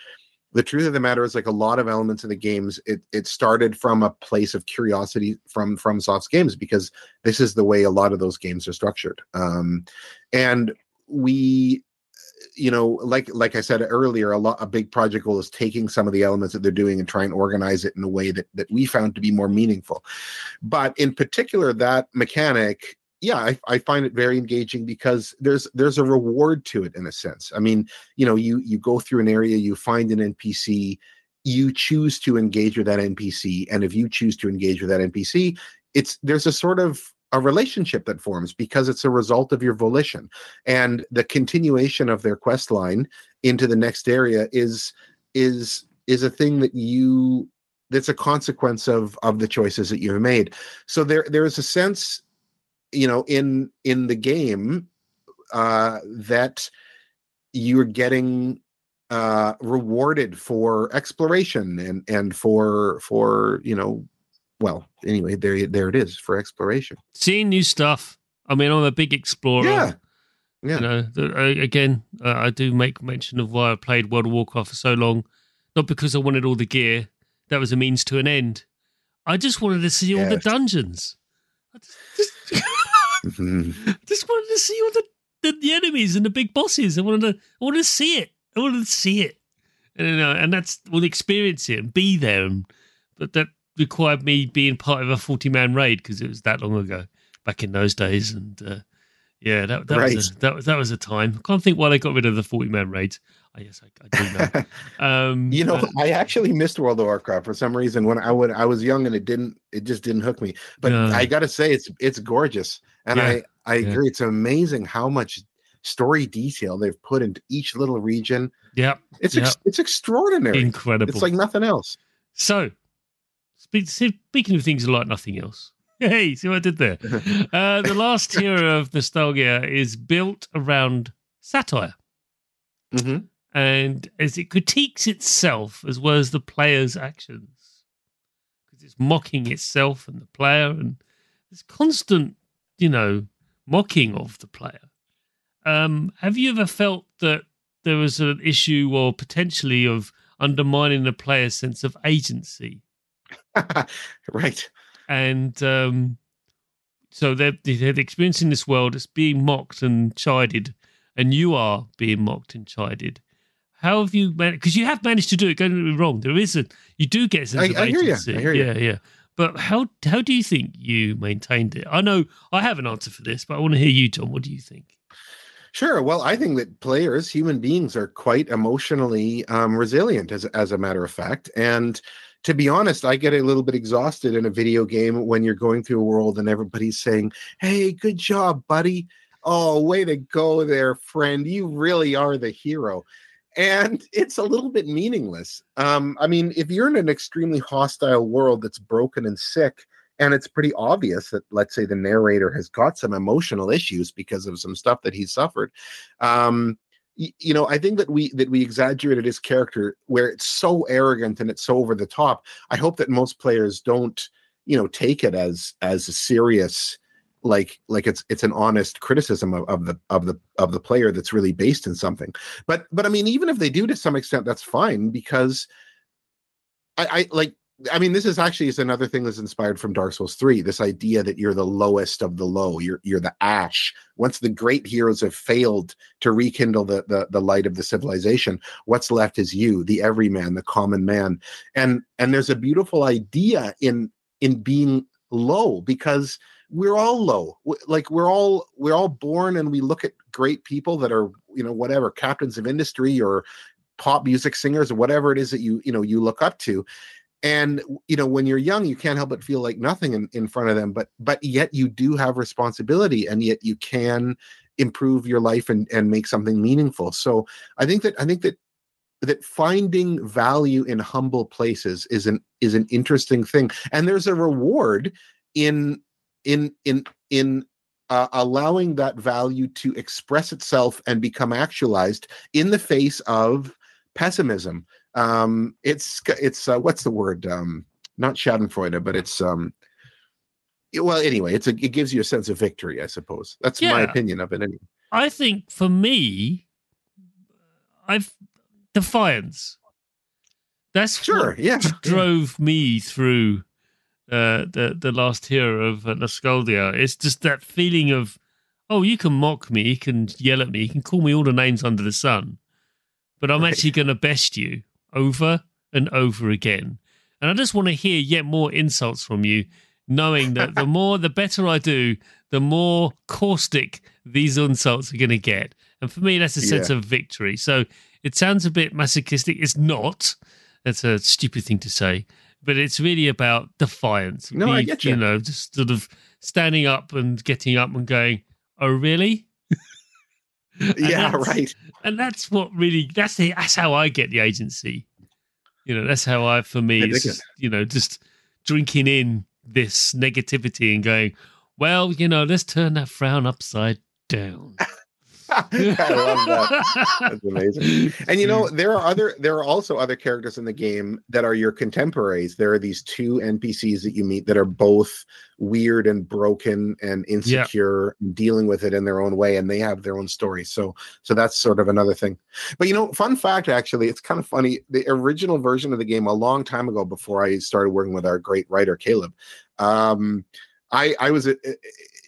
the truth of the matter is, like a lot of elements of the games, it it started from a place of curiosity from FromSoft's games because this is the way a lot of those games are structured, um, and we you know like like i said earlier a lot a big project goal is taking some of the elements that they're doing and try and organize it in a way that that we found to be more meaningful. But in particular that mechanic yeah I, I find it very engaging because there's there's a reward to it in a sense. I mean you know you you go through an area you find an npc you choose to engage with that npc and if you choose to engage with that npc it's there's a sort of a relationship that forms because it's a result of your volition. And the continuation of their quest line into the next area is is is a thing that you that's a consequence of of the choices that you've made. So there there is a sense you know in in the game uh that you're getting uh rewarded for exploration and and for for you know well anyway there there it is for exploration Seeing new stuff. I mean, I'm a big explorer. yeah yeah You know, again, uh, I do make mention of why I played World of Warcraft for so long. Not because I wanted all the gear, that was a means to an end. I just wanted to see all the dungeons. I just, just, just wanted to see all the, the, the enemies and the big bosses. I wanted to, I wanted to see it. I wanted to see it. And, you know, and that's, well, experience it and be there. And, but that required me being part of a 40 man raid because it was that long ago, back in those days. And, uh, yeah, that, that, Right. was a, that, was- that was a time. I can't think why they got rid of the 40 man raids. I guess I, I do know. Um, you know i actually missed world of warcraft for some reason when i would i was young and it didn't it just didn't hook me but Yeah. i gotta say it's it's gorgeous and Yeah. i i Yeah. agree it's amazing how much story detail they've put into each little region yeah, it's ex- it's extraordinary incredible. it's like nothing else So, speaking of things like nothing else, hey, see what I did there? Uh, the last tier of Nostalgaia is built around satire, Mhm. and as it critiques itself as well as the player's actions, because it's mocking itself and the player, and there's constant, you know, mocking of the player. Um, have you ever felt that there was an issue or potentially of undermining the player's sense of agency? right. And um, so they're, they're experiencing this world. It's being mocked and chided and you are being mocked and chided. How have you managed because you have managed to do it don't get me wrong. There is a you do get a sense I- I hear agency. I hear ya. yeah yeah. But how how do you think you maintained it? I know i have an answer for this but i want to hear you Tom. what do you think? Sure. Well, I think that players, human beings, are quite emotionally um, resilient, as as a matter of fact. And to be honest, I get a little bit exhausted in a video game when you're going through a world and everybody's saying, "Hey, good job, buddy! Oh, way to go there, friend! You really are the hero." And it's a little bit meaningless. Um, I mean, if you're in an extremely hostile world that's broken and sick, and it's pretty obvious that let's say the narrator has got some emotional issues because of some stuff that he's suffered um you know i think that we that we exaggerated his character where it's so arrogant and it's so over the top. I hope that most players don't you know take it as as a serious like like it's it's an honest criticism of, of the of the of the player that's really based in something. But but i mean even if they do to some extent that's fine because i i like I mean, this is actually is another thing that's inspired from Dark Souls 3, this idea that you're the lowest of the low. You're you're the ash. Once the great heroes have failed to rekindle the, the the light of the civilization, what's left is you, the everyman, the common man. And and there's a beautiful idea in in being low because we're all low. Like we're all we're all born and we look at great people that are, you know, whatever, captains of industry or pop music singers or whatever it is that you, you know, you look up to and you know when you're young you can't help but feel like nothing in, in front of them but but yet you do have responsibility and yet you can improve your life and and make something meaningful. So i think that i think that that finding value in humble places is an is an interesting thing. And there's a reward in in in in uh, allowing that value to express itself and become actualized in the face of pessimism Um, it's it's uh, what's the word? Um, not Schadenfreude, but it's um. it- well, anyway, it's a, it gives you a sense of victory, I suppose. That's my opinion of it. Anyway. I think for me, I've defiance. That's Sure, what yeah, drove me through uh, the the last hero of uh, Nostalgaia. It's just that feeling of, oh, you can mock me, you can yell at me, you can call me all the names under the sun, but I'm Right. actually going to best you over and over again. And I just want to hear yet more insults from you, knowing that the more, the better I do, the more caustic these insults are going to get. And for me, that's a sense Yeah. of victory. So it sounds a bit masochistic. It's not. That's a stupid thing to say, but it's really about defiance. No, I get You you. know, just sort of standing up and getting up and going, "Oh, really?" Yeah, right. and that's what really that's the that's how I get the agency. You know, that's how I for me it's just, you know just drinking in this negativity and going, well, you know, let's turn that frown upside down. I love that. That's amazing. And you know, there are other there are also other characters in the game that are your contemporaries. There are these two NPCs that you meet that are both weird and broken and insecure, and dealing with it in their own way, and they have their own stories. So so that's sort of another thing. But you know, fun fact actually, it's kind of funny. The original version of the game a long time ago, before I started working with our great writer Caleb, um, I I was uh, uh,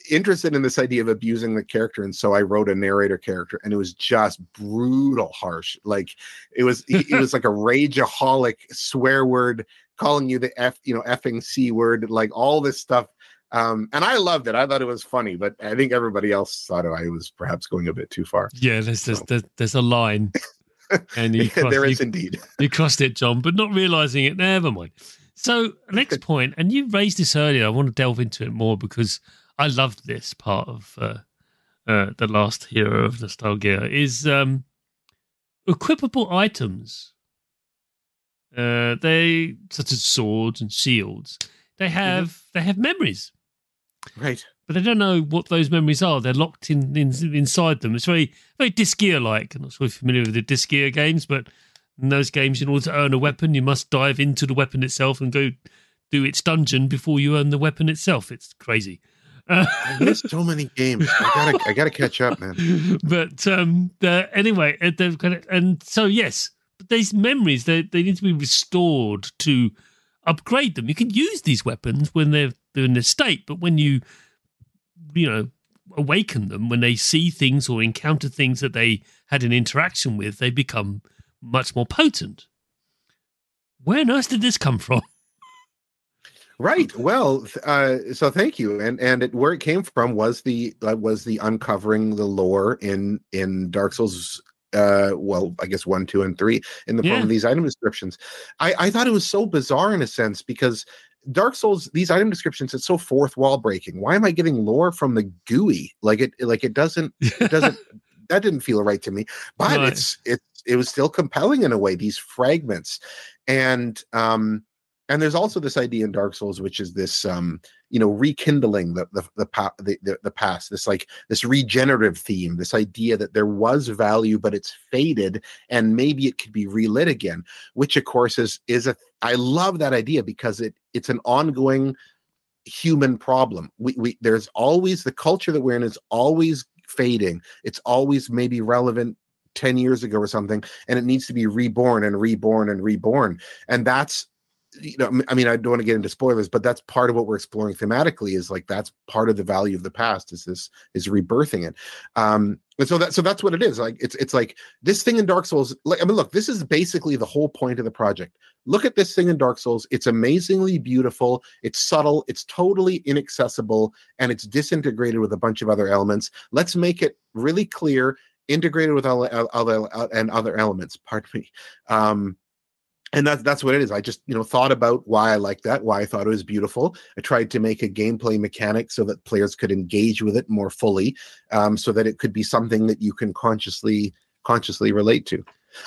interested in this idea of abusing the character, and so I wrote a narrator character, and it was just brutal, harsh. Like it was it was like a rageaholic swear word, calling you the f you know effing c word, like all this stuff. Um, and I loved it. I thought it was funny, but I think everybody else thought I was perhaps going a bit too far. Yeah, there's there's, there's, there's a line, and you cross, there you, indeed. you crossed it, John, but not realizing it. Never mind. So next point, and you raised this earlier. I want to delve into it more because I love this part of uh, uh, the last hero of Nostalgaia is um, equipable items. Uh, they such as swords and shields. They have they have memories Right. but they don't know what those memories are. They're locked in, in inside them. It's very very Disgaea like. I'm not sure if you're familiar with the Disgaea games, but in those games, in order to earn a weapon, you must dive into the weapon itself and go do its dungeon before you earn the weapon itself. It's crazy. I missed so many games. I gotta I gotta catch up, man. but um, anyway, they've got it, and so yes, but these memories they they need to be restored to upgrade them. You can use these weapons when they're they're in a state, but when you you know awaken them, when they see things or encounter things that they had an interaction with, they become much more potent. Where on earth did this come from? Right. Well, uh, so thank you. And and it, where it came from was the uh, was the uncovering the lore in in Dark Souls. Uh, well, I guess one, two, and three in the form Yeah. of these item descriptions. I I thought it was so bizarre in a sense because Dark Souls these item descriptions it's so fourth wall breaking. Why am I getting lore from the GUI? Like it like it doesn't it doesn't that didn't feel right to me. But Right. it's it's it was still compelling in a way. These fragments and um and there's also this idea in Dark Souls, which is this, um, you know, rekindling the the the, pa- the the the past. This like this regenerative theme. This idea that there was value, but it's faded, and maybe it could be relit again. Which, of course, is is a. I love that idea because it it's an ongoing human problem. We we there's always the culture that we're in is always fading. It's always maybe relevant 10 years ago or something and it needs to be reborn and reborn and reborn and that's you know i mean i don't want to get into spoilers but that's part of what we're exploring thematically is like that's part of the value of the past is this is rebirthing it. Um and so that so that's what it is like it's it's like this thing in dark souls like i mean look this is basically the whole point of the project. Look at this thing in dark souls it's amazingly beautiful it's subtle it's totally inaccessible and it's disintegrated with a bunch of other elements. Let's make it really clear integrated with other, other and other elements pardon me. Um and that's that's what it is. I just you know thought about why I like that, why I thought it was beautiful. I tried to make a gameplay mechanic so that players could engage with it more fully, um, so that it could be something that you can consciously consciously relate to.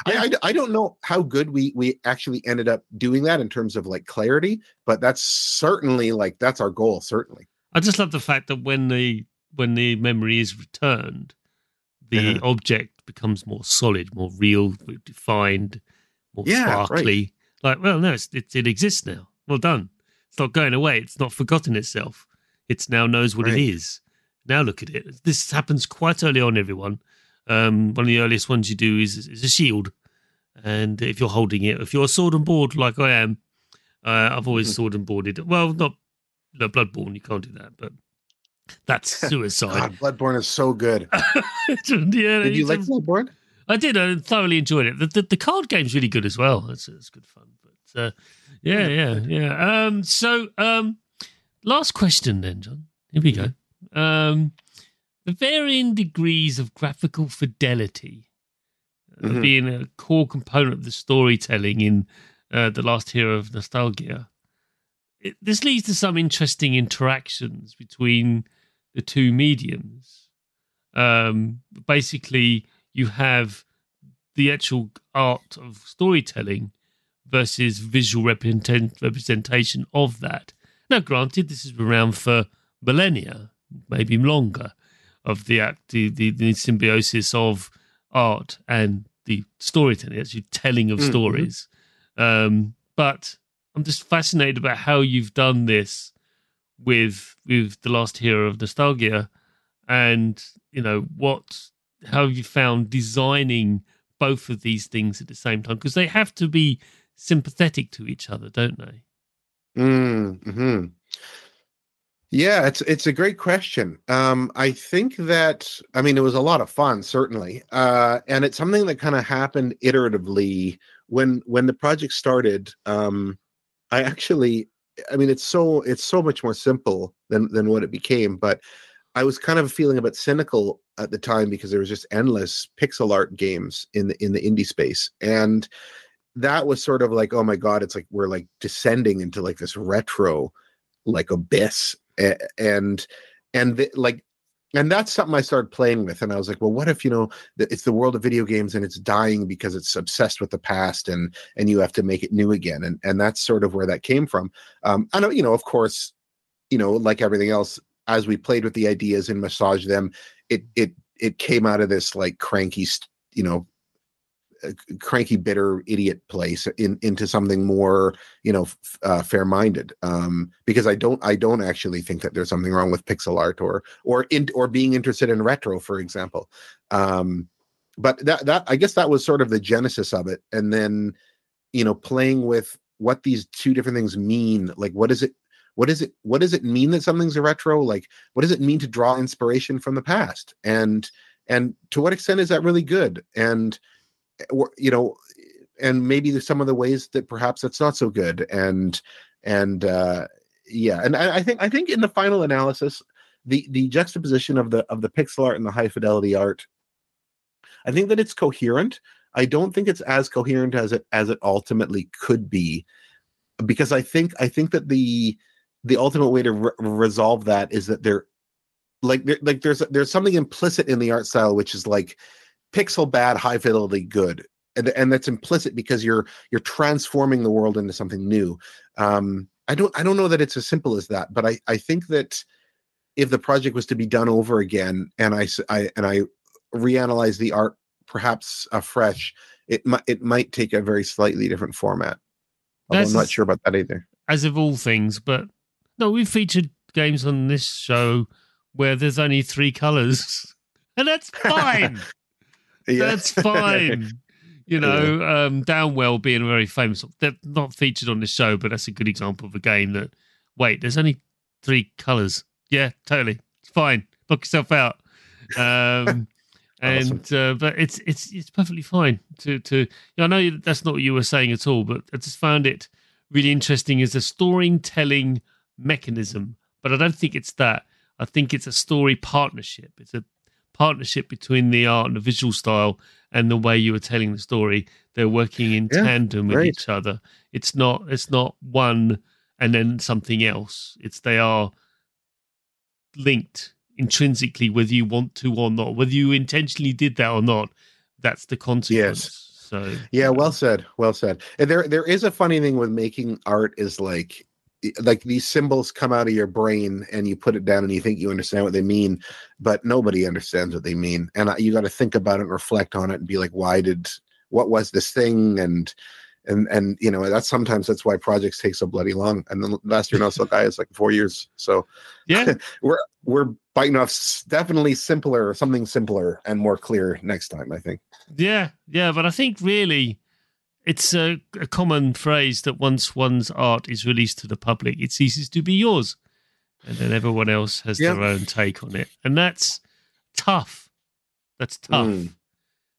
I, I I don't know how good we we actually ended up doing that in terms of like clarity, but that's certainly like that's our goal. Certainly, I just love the fact that when the when the memory is returned, the Yeah. object becomes more solid, more real, defined, more Yeah, right. sparkly. Like, well, no, it's, it, it exists now. Well done. It's not going away. It's not forgotten itself. It's now knows what Right. it is. Now look at it. This happens quite early on, everyone. Um, one of the earliest ones you do is, is a shield. And if you're holding it, if you're a sword and board like I am, uh, I've always Mhm. sword and boarded. Well, not no, Bloodborne, you can't do that, but that's suicide. God, Bloodborne is so good. yeah, Did you like Bloodborne? I did. I thoroughly enjoyed it. The, the, the card game's really good as well. It's, it's good fun. But uh, yeah, yeah, yeah. Um, so, um, last question then, John. Here we go. Um, the varying degrees of graphical fidelity uh, Mhm. being a core component of the storytelling in uh, the last hero of Nostalgaia. It, this leads to some interesting interactions between the two mediums. Um, basically, you have the actual art of storytelling versus visual represent- representation of that. Now, granted, this has been around for millennia, maybe longer, of the act, the, the, the symbiosis of art and the storytelling, actually telling of Mhm. stories. Um, but I'm just fascinated about how you've done this with with the last hero of Nostalgaia, and you know what, how have you found designing both of these things at the same time because they have to be sympathetic to each other, don't they? Mm-hmm. Yeah, it's it's a great question. Um, I think that I mean it was a lot of fun, certainly, uh, and it's something that kind of happened iteratively when when the project started. Um, I actually, I mean, it's so it's so much more simple than than what it became, but I was kind of feeling a bit cynical at the time because there was just endless pixel art games in the in the indie space, and that was sort of like, oh my god, it's like we're like descending into like this retro like abyss. And and the, like and that's something I started playing with, and I was like, well, what if you know it's the world of video games and it's dying because it's obsessed with the past, and and you have to make it new again, and and that's sort of where that came from. Um, I know, you know, of course, you know, like everything else, as we played with the ideas and massaged them, it it it came out of this like cranky, you know, uh, cranky, bitter idiot place in into something more you know uh, fair minded um because i don't i don't actually think that there's something wrong with pixel art or or in or being interested in retro for example. Um but that that i guess that was sort of the genesis of it. And then you know playing with what these two different things mean like what is it what is it what does it mean that something's a retro? Like what does it mean to draw inspiration from the past? And and to what extent is that really good? And you know and maybe some of the ways that perhaps that's not so good. And and uh yeah. And I, I think i think in the final analysis the the juxtaposition of the of the pixel art and the high fidelity art i think that it's coherent. I don't think it's as coherent as it as it ultimately could be because i think i think that the the ultimate way to re- resolve that is that there like there, like there's there's something implicit in the art style which is like pixel bad high fidelity good. And, and that's implicit because you're you're transforming the world into something new. Um i don't i don't know that it's as simple as that but i i think that if the project was to be done over again and i I- and i reanalyze the art perhaps afresh it might it might take a very slightly different format. I'm not sure about that either. As of all things. But no, we've featured games on this show where there's only three colors, and that's fine. That's fine. You know, um, Downwell being very famous. They're not featured on this show, but that's a good example of a game that. Wait, there's only three colors. Yeah, totally. It's fine. Knock yourself out. Um, and uh, but it's it's it's perfectly fine to to. You know, I know that's not what you were saying at all, but I just found it really interesting as a storytelling mechanism. But I don't think it's that. I think it's a story partnership. It's a partnership between the art and the visual style and the way you are telling the story. They're working in Yeah, tandem with right. each other. It's not it's not one and then something else. It's they are linked intrinsically, whether you want to or not, whether you intentionally did that or not. That's the consequence. So Yeah, well said. Well said. And there there is a funny thing with making art is like like these symbols come out of your brain and you put it down and you think you understand what they mean, but nobody understands what they mean. And you got to think about it and reflect on it and be like, why did what was this thing and and and you know that's sometimes that's why projects take so bloody long and the last year Nostalgaia is like four years so Yeah. we're we're biting off definitely simpler something simpler and more clear next time i think Yeah, yeah, but I think really it's a, a common phrase that once one's art is released to the public, it ceases to be yours. And then everyone else has Yeah. their own take on it. And that's tough. That's tough. Mm.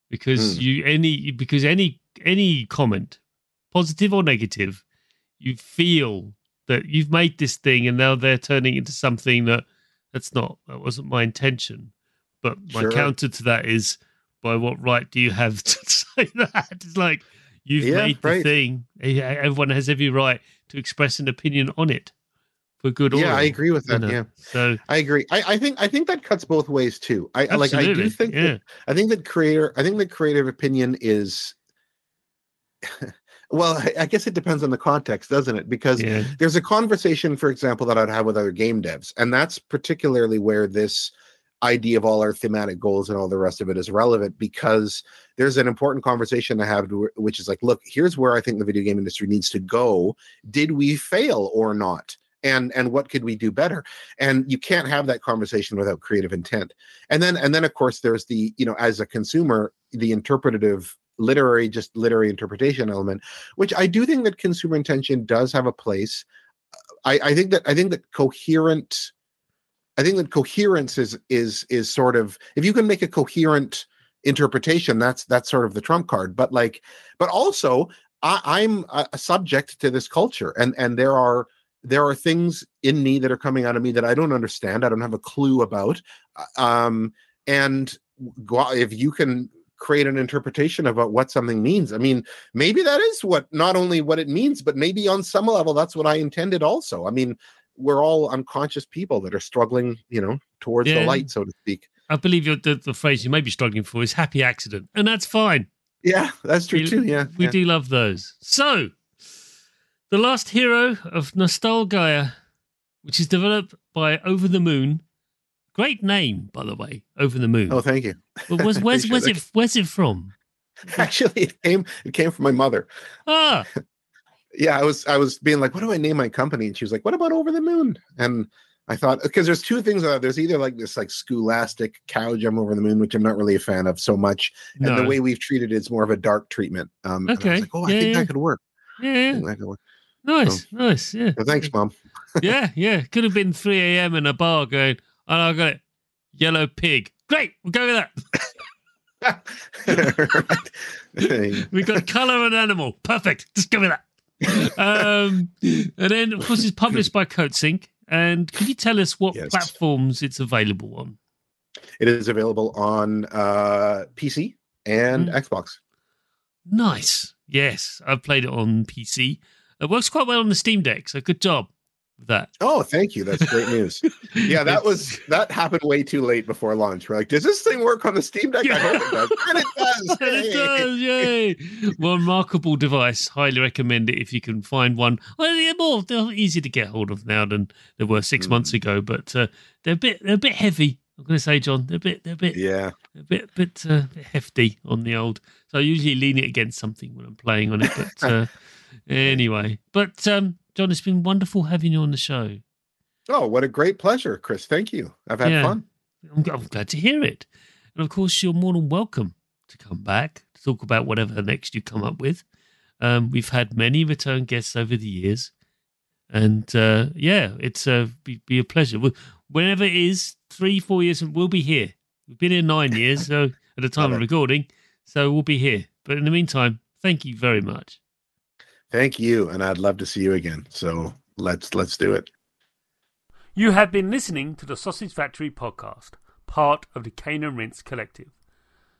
Because Mm. you any because any any comment, positive or negative, you feel that you've made this thing and now they're turning into something that that's not that wasn't my intention. But my Sure. counter to that is by what right do you have to say that? It's like you've Yeah, made the right. thing. Everyone has every right to express an opinion on it for good or yeah i agree with you that know? yeah So i agree I, I think i think that cuts both ways too i I- like i do think yeah. that, i think that creator i think that creative opinion is well I- i guess it depends on the context doesn't it because yeah. there's a conversation for example that i'd have with other game devs and that's particularly where this idea of all our thematic goals and all the rest of it is relevant because there's an important conversation to have which is like look here's where i think the video game industry needs to go. Did we fail or not? And and what could we do better? And you can't have that conversation without creative intent. And then and then of course there's the you know as a consumer the interpretative literary just literary interpretation element which i do think that consumer intention does have a place. I, I think that I think that coherent I think that coherence is is is sort of if you can make a coherent interpretation, that's that's sort of the trump card. But like, but also I, I'm a, a subject to this culture, and and there are there are things in me that are coming out of me that I don't understand. I don't have a clue about. Uh, Um, and if you can create an interpretation about what something means, I mean, maybe that is what not only what it means, but maybe on some level that's what I intended also. I mean, we're all unconscious people that are struggling, you know, towards Yeah. the light, so to speak. I believe you're, the, the phrase you may be struggling for is happy accident, and that's fine. Yeah, that's true We- too. Yeah, We yeah. do love those. So, the last hero of Nostalgaia, which is developed by Over the Moon. Great name, by the way, Over the Moon. Oh, thank you. but where's, where's, where's it? Where's it from? Actually, it came it came from my mother. Ah, Yeah, I was I was being like, what do I name my company? And she was like, what about Over the Moon? And I thought because there's two things. Uh, there's either like this like scholastic cow jump over the moon, which I'm not really a fan of so much, and the way we've treated it is more of a dark treatment. Um, Okay. was like, oh, I Yeah, think yeah. that could work. Yeah, that could work. nice, nice, yeah. So thanks, mom. yeah, yeah. Could have been 3 a.m. in a bar going, oh, I got it. Yellow pig. Great, we'll go with that. We got color and animal. Perfect. Just give me that. Um, and then, of course, it's published by Coatsink. And can you tell us what Yes. platforms it's available on? it is available on uh, PC and Mm. Xbox. Nice. Yes, I've played it on PC. It works quite well on the Steam Deck. So good job that. Oh, thank you. That's great news. Yeah, that was that happened way too late before launch. We're like, does this thing work on the Steam Deck? I hope it does. And it does. And it does, yay! Well, remarkable device. Highly recommend it if you can find one. Well, they're more they're easy to get hold of now than they were six Mm. months ago, but uh, they're a bit they're a bit heavy. I'm going to say, John, they're a bit they're a bit Yeah. a bit bit, uh, bit hefty on the old. So I usually lean it against something when I'm playing on it. But uh, anyway, but um, John, it's been wonderful having you on the show. Oh, what a great pleasure, Chris. Thank you. I've had Yeah. fun. I'm, I'm glad to hear it. And of course, you're more than welcome to come back to talk about whatever next you come up with. Um, we've had many return guests over the years. And uh, yeah, it's uh, be, be a pleasure. Wh- Whenever it is, three, four years, we'll be here. We've been here nine years so at the time of recording. So we'll be here. But in the meantime, thank you very much. Thank you, and I'd love to see you again. So let's let's do it. You have been listening to the Sausage Factory podcast, part of the Cane and Rinse Collective.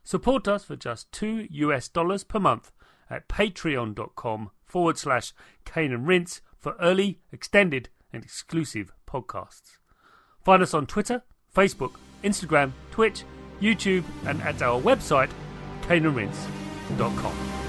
Support us for just two US dollars per month at patreon.com forward slash Cane and Rinse for early, extended, and exclusive podcasts. Find us on Twitter, Facebook, Instagram, Twitch, YouTube, and at our website, caneandrinse.com.